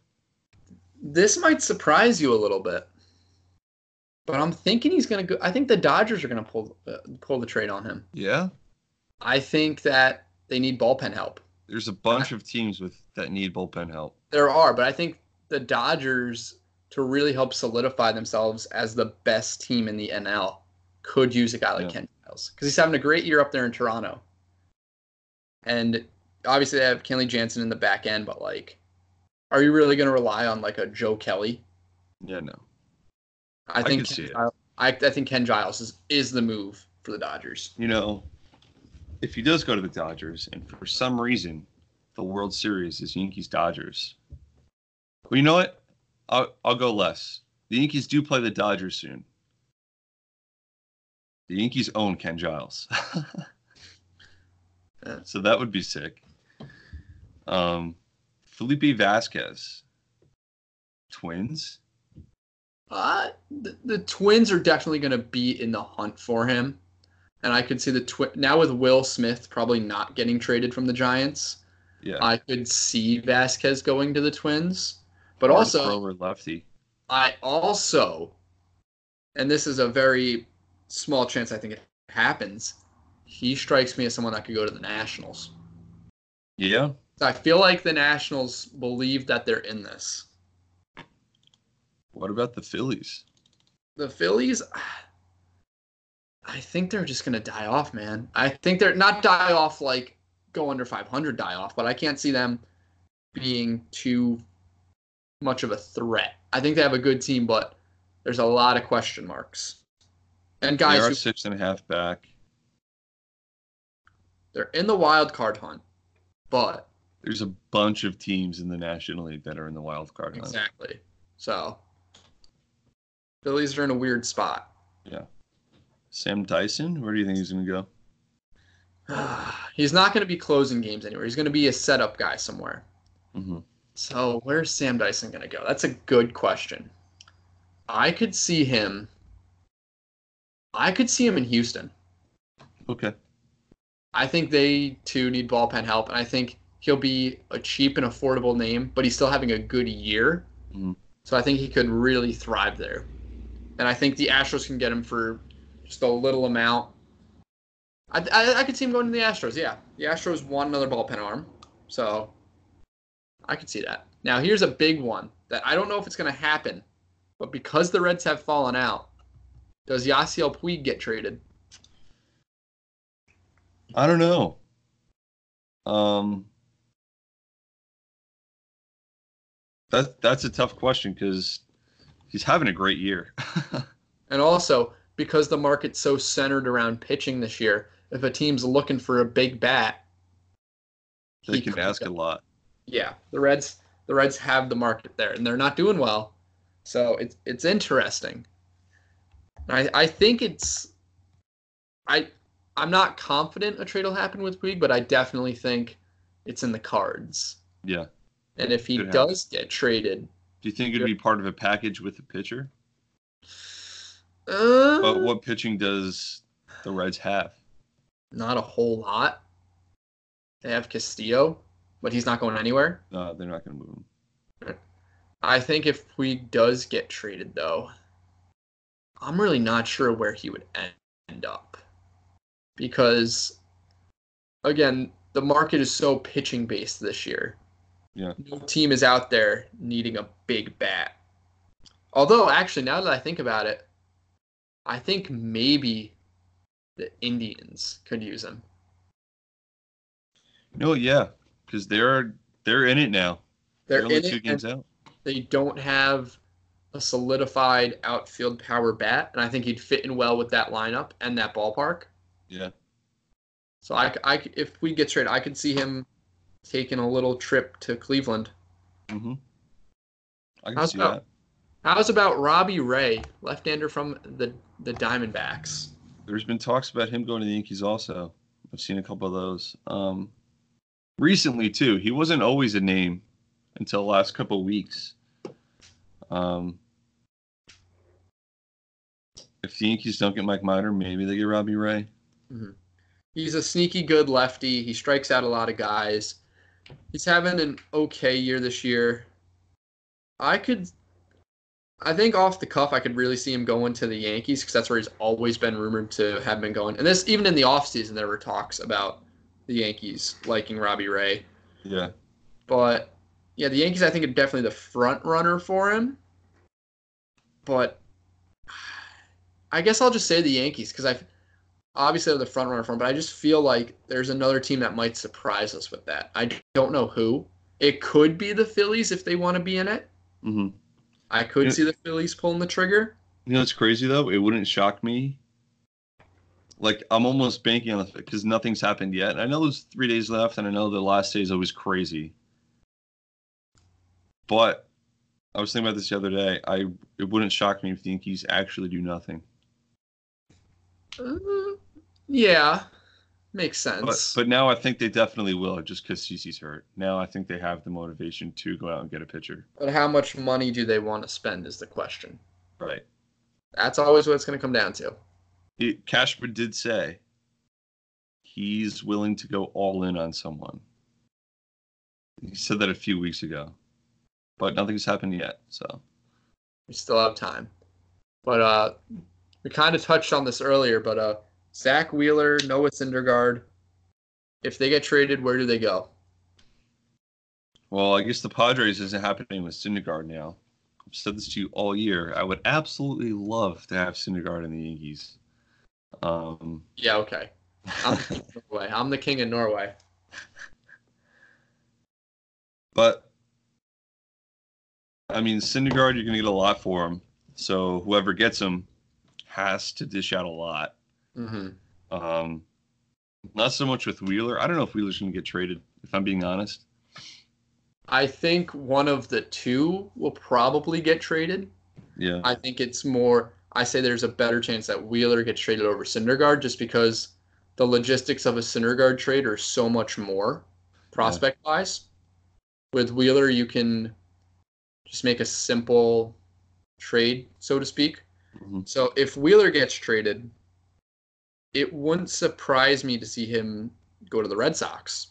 This might surprise you a little bit, but I'm thinking he's going to go. I think the Dodgers are going to pull uh, pull the trade on him. Yeah, I think that they need bullpen help. there's a bunch of teams with that need bullpen help. There are, but I think the Dodgers, to really help solidify themselves as the best team in the NL, could use a guy like Yeah. Ken Giles because he's having a great year up there in Toronto. And obviously, they have Kenley Jansen in the back end, but like, are you really going to rely on like a Joe Kelly? Yeah, no. I I think Ken. Giles, I, I think Ken Giles is, is the move for the Dodgers. You know, if he does go to the Dodgers, and for some reason the World Series is Yankees Dodgers, well, you know what? I'll I'll go less. The Yankees do play the Dodgers soon. The Yankees own Ken Giles, so that would be sick. Um, Felipe Vasquez, Twins. Uh, the, the Twins are definitely going to be in the hunt for him. And I could see the twi- now with Will Smith probably not getting traded from the Giants. Yeah, I could see Vasquez going to the Twins. But also, thrower lefty. I also, and this is a very small chance I think it happens, he strikes me as someone that could go to the Nationals. Yeah, I feel like the Nationals believe that they're in this. what about the Phillies? the Phillies, I think they're just gonna die off, man. I think they're not die off like go under 500 die off, but I can't see them being too much of a threat. I think they have a good team, but there's a lot of question marks. And guys, they are who, six and a half back. they're in the wild card hunt, but There's a bunch of teams in the National League that are in the wild card hunt. exactly. So Phillies are in a weird spot. Yeah. Sam Dyson, where do you think he's going to go? He's not going to be closing games anywhere. He's going to be a setup guy somewhere. hmm So where's Sam Dyson going to go? That's a good question. I could see him. I could see him in Houston. Okay. I think they too need bullpen help, and I think he'll be a cheap and affordable name, but he's still having a good year. Mhm. So I think he could really thrive there. And I think the Astros can get him for just a little amount. I, I, I could see him going to the Astros. Yeah, the Astros want another bullpen arm, so I could see that. Now here's a big one that I don't know if it's going to happen, but because the Reds have fallen out, does Yasiel Puig get traded? I don't know. Um, that that's a tough question because he's having a great year. And also, because the market's so centered around pitching this year, if a team's looking for a big bat, they he can ask a lot. Yeah, the Reds the Reds have the market there, and they're not doing well. So it's it's interesting. I I think it's I I'm not confident a trade will happen with Puig, but I definitely think it's in the cards. Yeah. And if he does get traded, Do you think it'd be part of a package with the pitcher? uh, But what pitching does the Reds have? not a whole lot. They have Castillo, but he's not going anywhere. Uh, they're not going to move him. I think if Puig does get traded, though, I'm really not sure where he would end up. Because, again, the market is so pitching based this year. Yeah. No team is out there needing a big bat. Although, actually, now that I think about it, I think maybe the Indians could use him. No, yeah, because they're they're in it now. They're only in two games out. they don't have a solidified outfield power bat, and I think he'd fit in well with that lineup and that ballpark. Yeah. So I, I if we get traded, I could see him taking a little trip to Cleveland. hmm I can How's see that? that. How's about Robbie Ray, left-hander from the the Diamondbacks? There's been talks about him going to the Yankees also. I've seen a couple of those. Um, recently too. He wasn't always a name until the last couple of weeks. Um, if the Yankees don't get Mike Minor, maybe they get Robbie Ray. Mhm. He's a sneaky good lefty. He strikes out a lot of guys. He's having an okay year this year. I could, I think off the cuff, I could really see him going to the Yankees because that's where he's always been rumored to have been going. And this, even in the offseason, there were talks about the Yankees liking Robbie Ray. Yeah. But yeah, the Yankees, I think, are definitely the front runner for him. But I guess I'll just say the Yankees because I obviously they're the front runner for him, but I just feel like there's another team that might surprise us with that. I don't know who. It could be the Phillies if they want to be in it. hmm I could Yeah. see the Phillies pulling the trigger. You know what's crazy though? It wouldn't shock me. Like I'm almost banking on the because nothing's happened yet. And I know there's three days left, and I know the last day is always crazy. But I was thinking about this the other day. I it wouldn't shock me if the Yankees actually do nothing. Uh, yeah, makes But sense. but now I think they definitely will, just because CC's hurt. Now I think they have the motivation to go out and get a pitcher. but how much money do they want to spend is the question. Right. That's always what it's going to come down to. It, Cashman did say he's willing to go all in on someone. He said that a few weeks ago, but nothing's happened yet. So We still have time. But uh, we kind of touched on this earlier, but uh, Zack Wheeler, Noah Syndergaard, if they get traded, where do they go? Well, I guess the Padres isn't happening with Syndergaard now. I've said this to you all year. I would absolutely love to have Syndergaard in the Yankees. Um, Yeah, okay. I'm the king of Norway. I'm the king of Norway. but I mean, Syndergaard, you're going to get a lot for him. So whoever gets him has to dish out a lot. hmm Um, not so much with Wheeler. I don't know if Wheeler's going to get traded. If I'm being honest. I think one of the two will probably get traded. Yeah. I think it's more. I say there's a better chance that Wheeler gets traded over Syndergaard just because the logistics of a Syndergaard trade are so much more prospect wise. With Wheeler, you can just make a simple trade, so to speak. Mhm. So if Wheeler gets traded, it wouldn't surprise me to see him go to the Red Sox.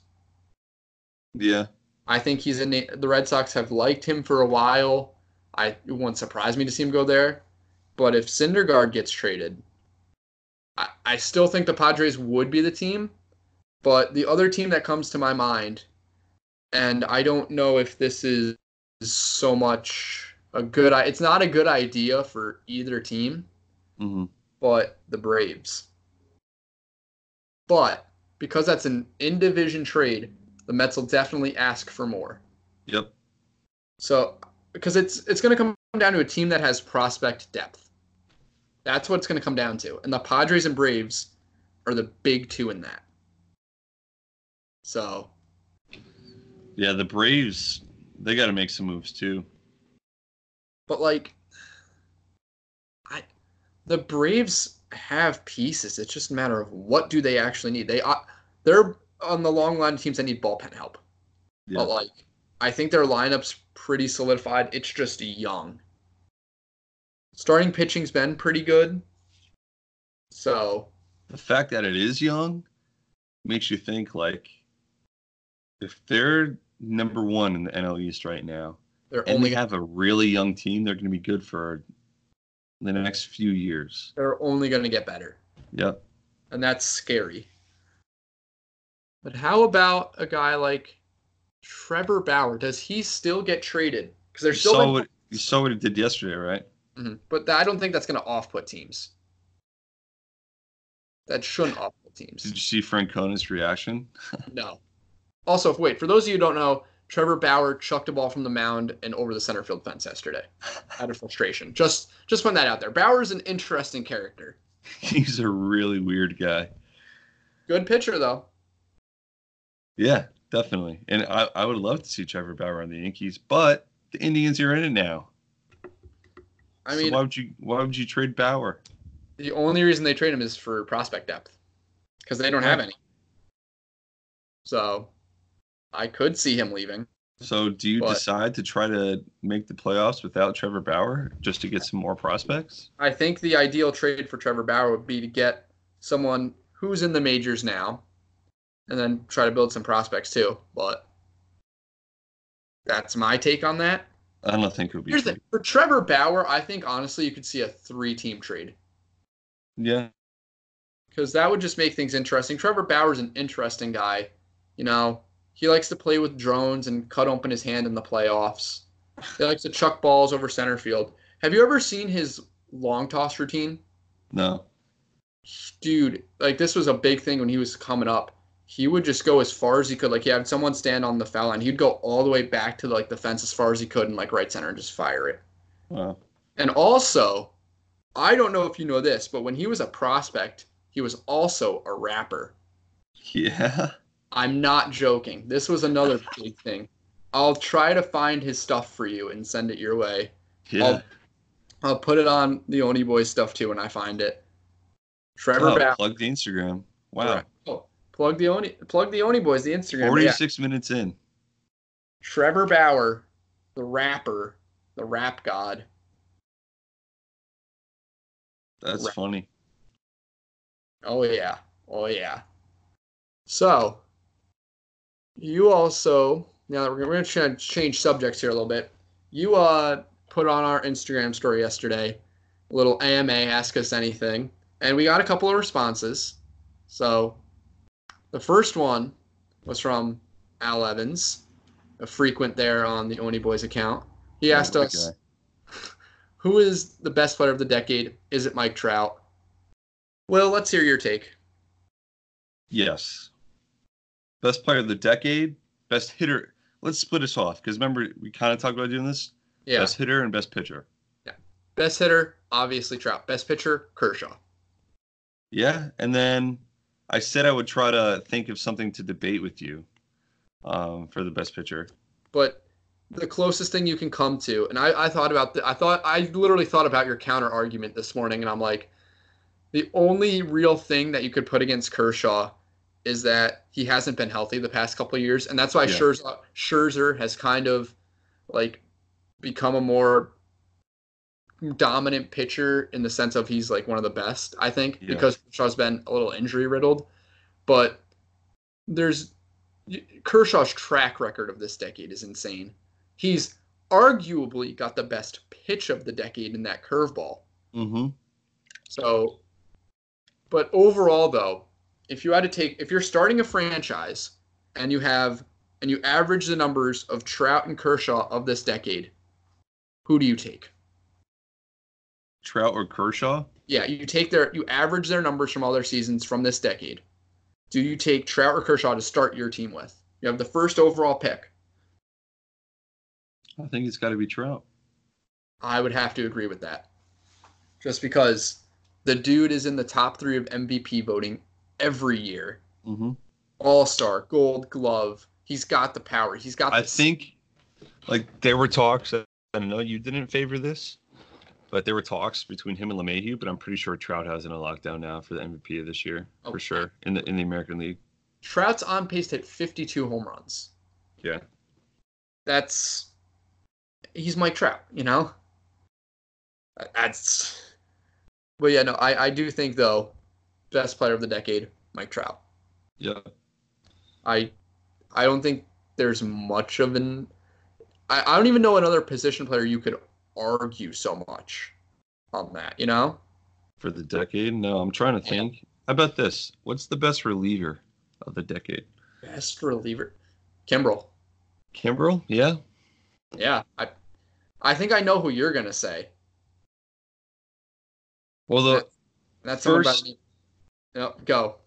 Yeah. I think he's in the, the Red Sox have liked him for a while. I it wouldn't surprise me to see him go there. But if Syndergaard gets traded, I, I still think the Padres would be the team. But the other team that comes to my mind, and I don't know if this is so much a good it's not a good idea for either team, hmm but the Braves. But because that's an in division trade, the Mets will definitely ask for more. Yep. So because it's it's going to come down to a team that has prospect depth. That's what it's going to come down to. And the Padres and Braves are the big two in that. So, Yeah. The Braves, they got to make some moves too. But like I the Braves have pieces. It's just a matter of what do they actually need. They uh, they're on the long line of teams that need bullpen help. Yeah. But like I think their lineup's pretty solidified. It's just young. Starting pitching's been pretty good. So the fact that it is young makes you think like if they're number one in the NL East right now they're and only they have a really young team, they're going to be good for the next few years. they're only going to get better, Yep. and that's scary. But how about a guy like Trevor Bauer? Does he still get traded? Because You there's still, saw what you saw what it did yesterday, right? Mhm. but I don't think that's going to off-put teams. That shouldn't off-put teams. Did you see Francona's reaction? No. Also, wait, for those of you who don't know, Trevor Bauer chucked a ball from the mound and over the center field fence yesterday out of frustration. Just just putting that out there. Bauer's an interesting character. He's a really weird guy. Good pitcher though. Yeah, definitely. And I, I would love to see Trevor Bauer on the Yankees, but the Indians are in it now. I so mean, why would you why would you trade Bauer? the only reason they trade him is for prospect depth because they don't have any. So I could see him leaving. So do you But- decide to try to make the playoffs without Trevor Bauer just to get some more prospects? I think the ideal trade for Trevor Bauer would be to get someone who's in the majors now and then try to build some prospects too. But that's my take on that. I don't think it would be. Here's the. For Trevor Bauer, I think honestly you could see a three team trade. Yeah, because that would just make things interesting. Trevor Bauer's an interesting guy. You know, he likes to play with drones and cut open his hand in the playoffs. He likes to chuck balls over center field. Have you ever seen his long toss routine? no. Dude, like this was a big thing when he was coming up. He would just go as far as he could. Like he had someone stand on the foul line. He'd go all the way back to like the fence as far as he could and like right center and just fire it. Wow. And also, I don't know if you know this, but when he was a prospect, he was also a rapper. Yeah. I'm not joking. This was another big thing. I'll try to find his stuff for you and send it your way. Yeah. I'll, I'll put it on the Oni Boys stuff too when I find it. Trevor oh, Bauer. plug the Instagram. Wow. Oh, plug the Oni plug the Oni Boys, the Instagram. But yeah, 46 minutes in. Trevor Bauer, the rapper, the rap god. That's Right. funny. Oh yeah. Oh yeah. So you also now that we're gonna, we're gonna try to change subjects here a little bit. You uh put on our Instagram story yesterday, a little AMA, ask us anything, and we got a couple of responses. So the first one was from Al Evans, a frequent there on the Oni Boys account. He asked Oh, us, okay. "Who is the best player of the decade? Is it Mike Trout?" Well, let's hear your take. Yes. Best player of the decade, best hitter. Let's split us off because remember we kind of talked about doing this. Yeah. Best hitter and best pitcher. Yeah. Best hitter, obviously Trout. Best pitcher, Kershaw. Yeah, and then I said I would try to think of something to debate with you um, for the best pitcher. But the closest thing you can come to, and I, I thought about the, I thought I literally thought about your counter argument this morning, and I'm like, the only real thing that you could put against Kershaw is that he hasn't been healthy the past couple of years, and that's why Yeah. Scherzer, Scherzer has kind of like become a more dominant pitcher in the sense of he's like one of the best, I think, Yeah. because Kershaw's been a little injury riddled. But there's Kershaw's track record of this decade is insane. He's arguably got the best pitch of the decade in that curveball. Mm-hmm. So, but overall, though, if you had to take, if you're starting a franchise and you have, and you average the numbers of Trout and Kershaw of this decade, who do you take? Trout or Kershaw? Yeah, you take their, you average their numbers from all their seasons from this decade. Do you take Trout or Kershaw to start your team with? You have the first overall pick. I think it's got to be Trout. I would have to agree with that. Just because the dude is in the top three of MVP voting every year. Mm-hmm. All star, gold glove. He's got the power. He's got I think, like, there were talks. I know you didn't favor this, but there were talks between him and LeMahieu. But I'm pretty sure Trout has in a lockdown now for the MVP of this year, Oh. for sure, in the in the American League. Trout's on pace to hit 52 home runs. Yeah. That's he's Mike Trout, you know? That's But yeah, no, I, I do think though, best player of the decade, Mike Trout. Yeah. I I don't think there's much of an I, I don't even know another position player you could argue so much on that, you know? For the decade? No, I'm trying to think. How about this? What's the best reliever of the decade? Best reliever. Kimbrel. Kimbrel? Yeah. Yeah. I I think I know who you're gonna say. Well, the That's First- Yep, go.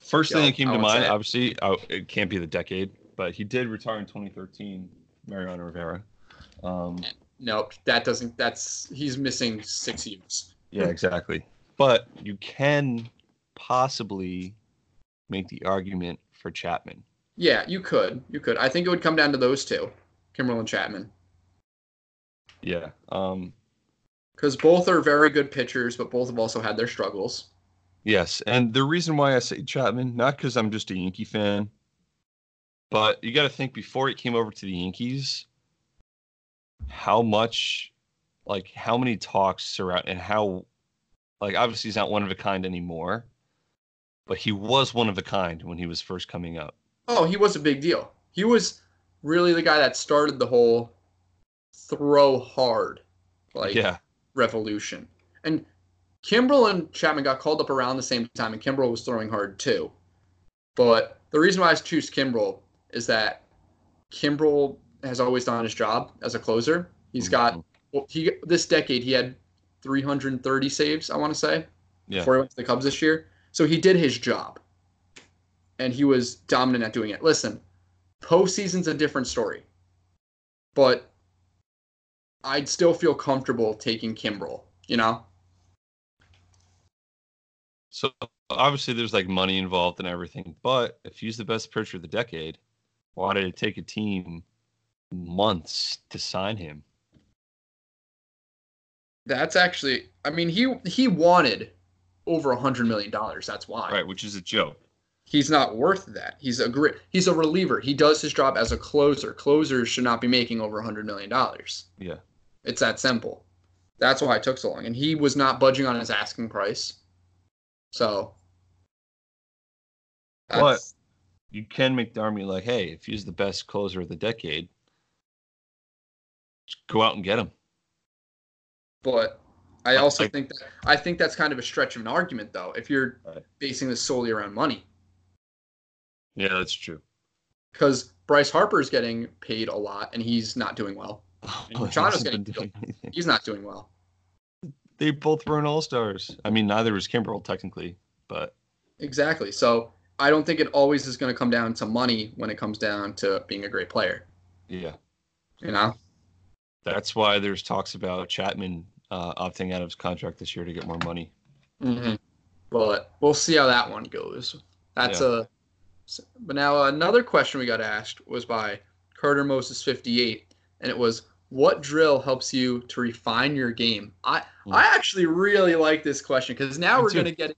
first thing that came to mind, obviously, oh, it can't be the decade, but he did retire in 2013. Mariano Rivera. Um, Nope, that doesn't that's he's missing six years. yeah, exactly. But you can possibly make the argument for Chapman. Yeah, you could. You could. I think it would come down to those two. Kimbrel and Chapman. Yeah. Um, because both are very good pitchers, but both have also had their struggles. Yes, and the reason why I say Chapman, not because I'm just a Yankee fan, but you got to think before he came over to the Yankees, how much, like, how many talks surround and how, like, obviously he's not one of a kind anymore, but he was one of a kind when he was first coming up. Oh, he was a big deal. He was really the guy that started the whole throw hard, like yeah, revolution. And Kimbrel and Chapman got called up around the same time, and Kimbrel was throwing hard too. But the reason why I choose Kimbrel is that Kimbrel has always done his job as a closer. He's got mm-hmm. well, he this decade he had 330 saves, I want to say, Yeah. before he went to the Cubs this year. So he did his job, and he was dominant at doing it. Listen, postseason's a different story, but I'd still feel comfortable taking Kimbrel. You know, So obviously there's like money involved and everything, but if he's the best pitcher of the decade, why did it take a team months to sign him? that's actually. I mean, he he wanted over a hundred million dollars. That's why. Right, which is a joke. he's not worth that. He's a great he's a reliever. He does his job as a closer. Closers should not be making over a hundred million dollars. Yeah. It's that simple. That's why it took so long. And he was not budging on his asking price. So But- You can make the army like, hey, if he's the best closer of the decade, go out and get him. but I also I- think that I think that's kind of a stretch of an argument though, if you're basing this solely around money. Yeah, that's true. Because Bryce Harper's getting paid a lot and he's not doing well. Machado getting doing. He's not doing well. They both were an all stars. I mean, neither was Kimbrel technically, but Exactly. So I don't think it always is going to come down to money when it comes down to being a great player. yeah, You know? that's why there's talks about Chapman uh, opting out of his contract this year to get more money. Mm-hmm. But we'll see how that one goes. That's a. But now another question we got asked was by Carter Moses fifty eight, and it was, "What drill helps you to refine your game?" I Hmm. I actually really like this question because now Me we're too. gonna get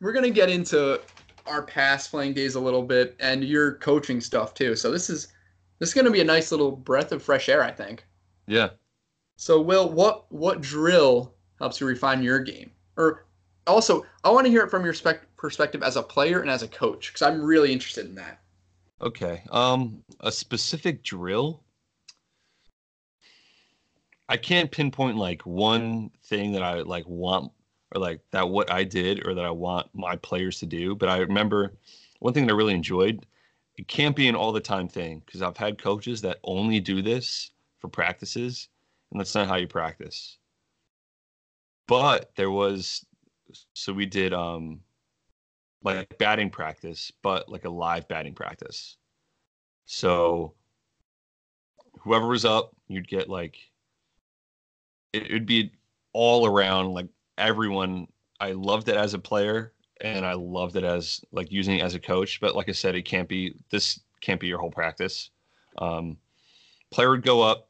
we're gonna get into our past playing days a little bit and your coaching stuff too. So this is this is gonna be a nice little breath of fresh air, I think. Yeah. So, Will, what what drill helps you refine your game? Or also, I want to hear it from your spec- perspective as a player and as a coach, because I'm really interested in that. Okay. Um, a specific drill. I can't pinpoint like one thing that I like want or like that what I did or that I want my players to do. But I remember one thing that I really enjoyed. It can't be an all the time thing because I've had coaches that only do this for practices, and that's not how you practice. But there was, so we did um, like batting practice, but like a live batting practice. So whoever was up, you'd get like it would be all around like everyone. I loved it as a player and I loved it as like using it as a coach. But like I said, it can't be this can't be your whole practice. Um, player would go up,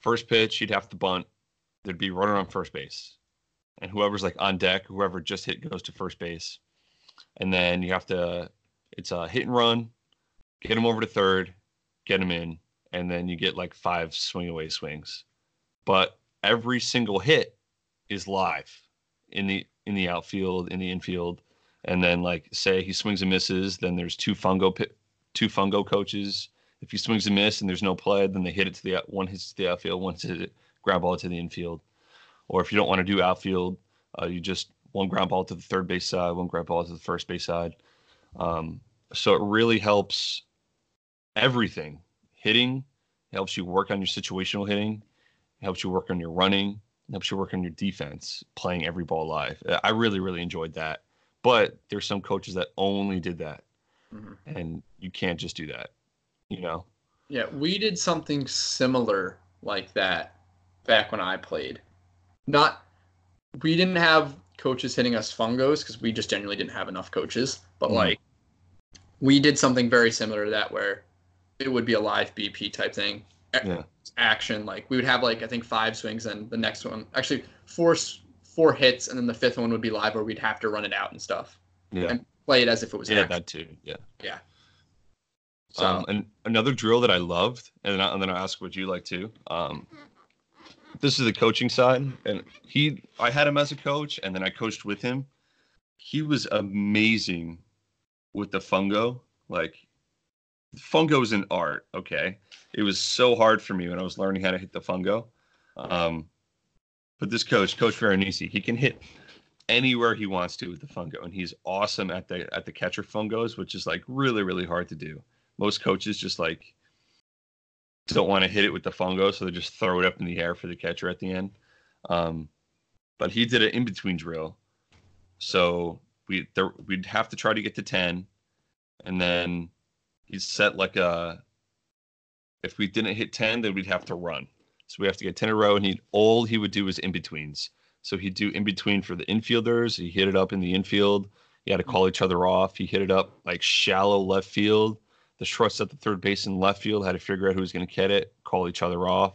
first pitch, he'd have to bunt. There'd be runner on first base, and whoever's like on deck, whoever just hit goes to first base, and then you have to. It's a hit and run, get him over to third, get him in, and then you get like five swing away swings. But every single hit is live in the in the outfield, in the infield, and then like say he swings and misses, then there's two fungo pi- two fungo coaches. If he swings and miss and there's no play, then they hit it to the one hits to the outfield, one hits it ground ball to the infield. Or if you don't want to do outfield, uh, you just one ground ball to the third base side, one ground ball to the first base side. Um, so it really helps everything. Hitting helps you work on your situational hitting. It helps you work on your running. It helps you work on your defense, playing every ball live. Uh, I really, really enjoyed that. But there's some coaches that only did that, Mhm. and you can't just do that. You know? Yeah, we did something similar like that back when I played. Not, we didn't have coaches hitting us fungos because we just genuinely didn't have enough coaches. But Mhm. like, we did something very similar to that where it would be a live BP type thing. Yeah. Action. Like we would have like I think five swings, and the next one actually four four hits, and then the fifth one would be live, where we'd have to run it out and stuff. Yeah. And play it as if it was yeah, action. that too. Yeah. Yeah. So Um, and another drill that I loved, and then, I, and then I'll ask what you like too. Um, this is the coaching side, and he, I had him as a coach, and then I coached with him. He was amazing with the fungo. Like, fungo is an art. Okay, it was so hard for me when I was learning how to hit the fungo. Um, but this coach, Coach Veronese, he can hit anywhere he wants to with the fungo, and he's awesome at the at the catcher fungos, which is like really really hard to do most coaches just like don't want to hit it with the fungo, so they just throw it up in the air for the catcher at the end. Um, but he did an in between drill, so we there, we'd have to try to get to ten, and then he'd set like a. If we didn't hit ten, then we'd have to run. So we have to get ten in a row, and he all he would do was in betweens. So he'd do in between for the infielders. He hit it up in the infield. He had to call each other off. He hit it up like shallow left field the shorts at the third base in left field had to figure out who was going to get it, call each other off.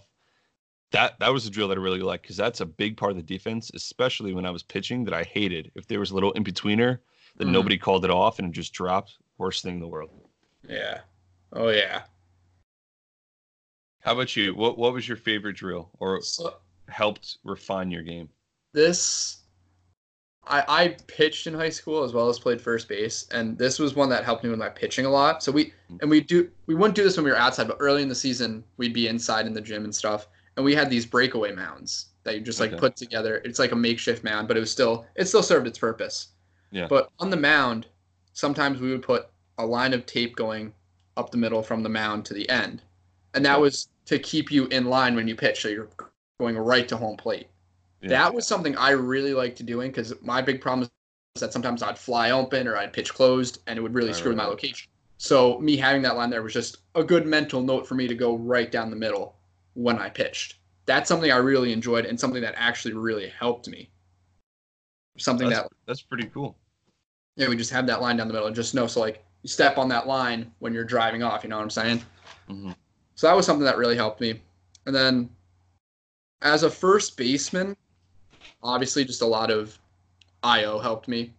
That that was a drill that I really liked because that's a big part of the defense, especially when I was pitching. That I hated if there was a little in betweener that Mhm. nobody called it off and it just dropped. Worst thing in the world. Yeah. Oh yeah. How about you? What what was your favorite drill or So helped refine your game? this I, I pitched in high school as well as played first base, and this was one that helped me with my pitching a lot. So we mm. and we do we wouldn't do this when we were outside, but early in the season we'd be inside in the gym and stuff, and we had these breakaway mounds that you just like Okay. put together. It's like a makeshift mound, but it was still it still served its purpose. Yeah. But on the mound, sometimes we would put a line of tape going up the middle from the mound to the end, and that was to keep you in line when you pitch, so you're going right to home plate Yeah. that was something I really liked doing because my big problem is that sometimes I'd fly open or I'd pitch closed and it would really Right, screw right, my location. So me having that line there was just a good mental note for me to go right down the middle when I pitched. That's something I really enjoyed and something that actually really helped me. Something That's, that that's pretty cool. yeah, we just have that line down the middle and just know so like you step on that line when you're driving off, you know what I'm saying? hmm So that was something that really helped me. And then as a first baseman, obviously just a lot of IO helped me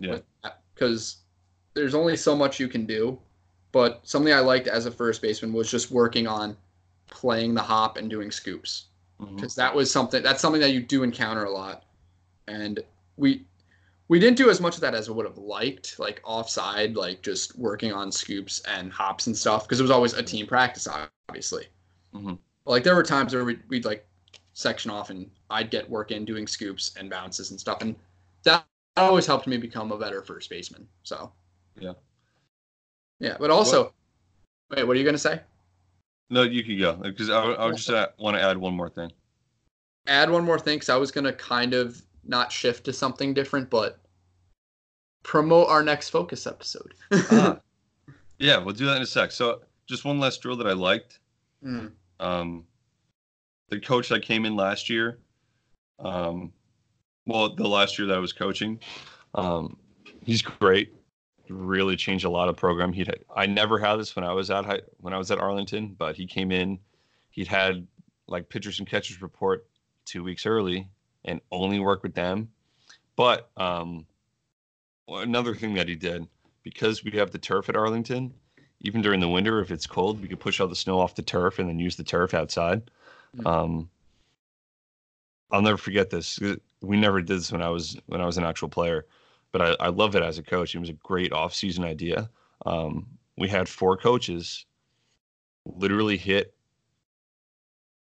Yeah. because there's only so much you can do. But something I liked as a first baseman was just working on playing the hop and doing scoops because that was something that's something that you do encounter a lot, and we we didn't do as much of that as I would have liked, like offside, like just working on scoops and hops and stuff because it was always a team practice, obviously. Mhm. Like there were times where we'd, we'd like section off and I'd get work in doing scoops and bounces and stuff, and that always helped me become a better first baseman. So Yeah. yeah, but also, wait, what are you gonna say? No, you could go because I, I just uh, want to add one more thing. add one more thing because I was gonna kind of not shift to something different, but promote our next focus episode. Ah. yeah, we'll do that in a sec. So, just one last drill that I liked. Mm, Um, the coach that came in last year, um, well, the last year that I was coaching, um, he's great. Really changed a lot of program. He I never had this when I was at high, when I was at Arlington, but he came in. He'd had like pitchers and catchers report two weeks early and only work with them. But um, another thing that he did because we have the turf at Arlington, even during the winter, if it's cold, we could push all the snow off the turf and then use the turf outside. Mm. Um, I'll never forget this. We never did this when I was when I was an actual player, but I, I love it as a coach. It was a great off-season idea. Um, we had four coaches literally hit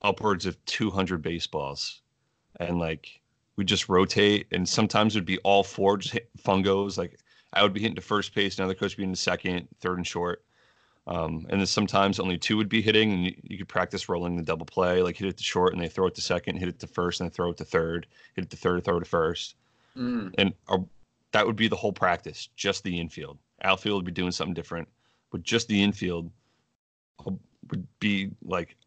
upwards of 200 baseballs, and like we just rotate, and sometimes it'd be all four just hit fungos. Like I would be hitting to first base, another coach would be in the second, third, and short. Um, and then sometimes only two would be hitting, and you, you could practice rolling the double play, like hit it to short, and they throw it to second, hit it to first, and they throw it to third, hit it to third, throw it to first, mm, and uh, that would be the whole practice, just the infield. Outfield would be doing something different, but just the infield uh, would be like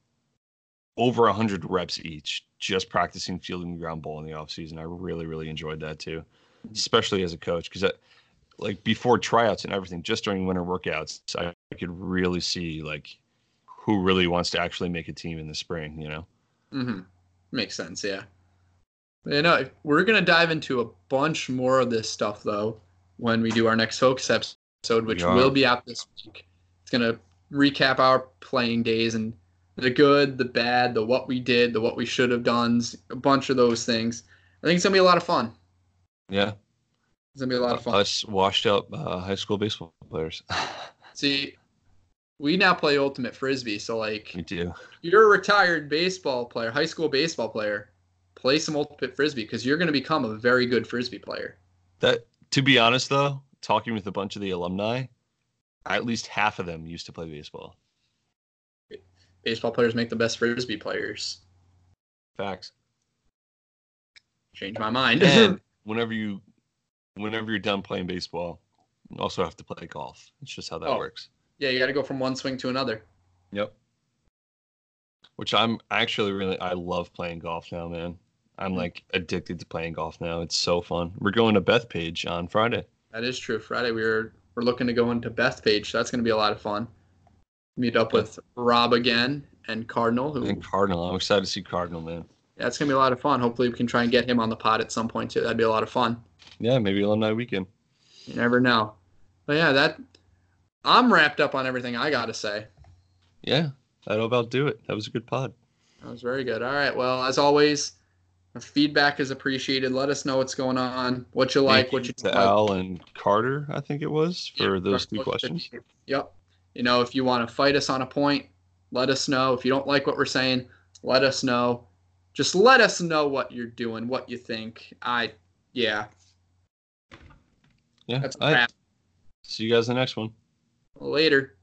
over a hundred reps each, just practicing fielding the ground ball in the off season. I really, really enjoyed that too, especially as a coach, because like before tryouts and everything, just during winter workouts, I, I could really see like who really wants to actually make a team in the spring, you know? Mm-hmm. Makes sense, yeah. You know, we're gonna dive into a bunch more of this stuff though when we do our next focus episode, which will be out this week. It's gonna recap our playing days and the good, the bad, the what we did, the what we should have done, a bunch of those things. I think it's gonna be a lot of fun. Yeah, it's gonna be a lot of fun. Us washed up uh, high school baseball players. See, we now play ultimate frisbee, so like, we do. You're a retired baseball player, high school baseball player. Play some ultimate frisbee because you're gonna become a very good frisbee player. That, to be honest, though, talking with a bunch of the alumni, at least half of them used to play baseball baseball players make the best frisbee players. Facts. Change my mind. and whenever you, whenever you're done playing baseball, you also have to play golf. It's just how that oh. works. Yeah, you got to go from one swing to another. Yep. Which I'm actually really, I love playing golf now, man. I'm like addicted to playing golf now. It's so fun. We're going to Bethpage on Friday. That is true. Friday we're we're looking to go into Bethpage. So that's going to be a lot of fun meet up with Rob again and Cardinal. Who, and Cardinal, I'm excited to see Cardinal, man. Yeah, it's gonna be a lot of fun. Hopefully, we can try and get him on the pod at some point too. That'd be a lot of fun. Yeah, maybe alumni weekend. You never know. But yeah, that I'm wrapped up on everything I gotta say. Yeah, that'll about do it. That was a good pod. That was very good. All right. Well, as always, feedback is appreciated. Let us know what's going on, what you like, what you to like. Al and Carter, I think it was for yeah, those two questions. Yep. You know, if you want to fight us on a point, let us know. If you don't like what we're saying, let us know. Just let us know what you're doing, what you think. I, yeah. Yeah. That's a wrap. See you guys in the next one. Later.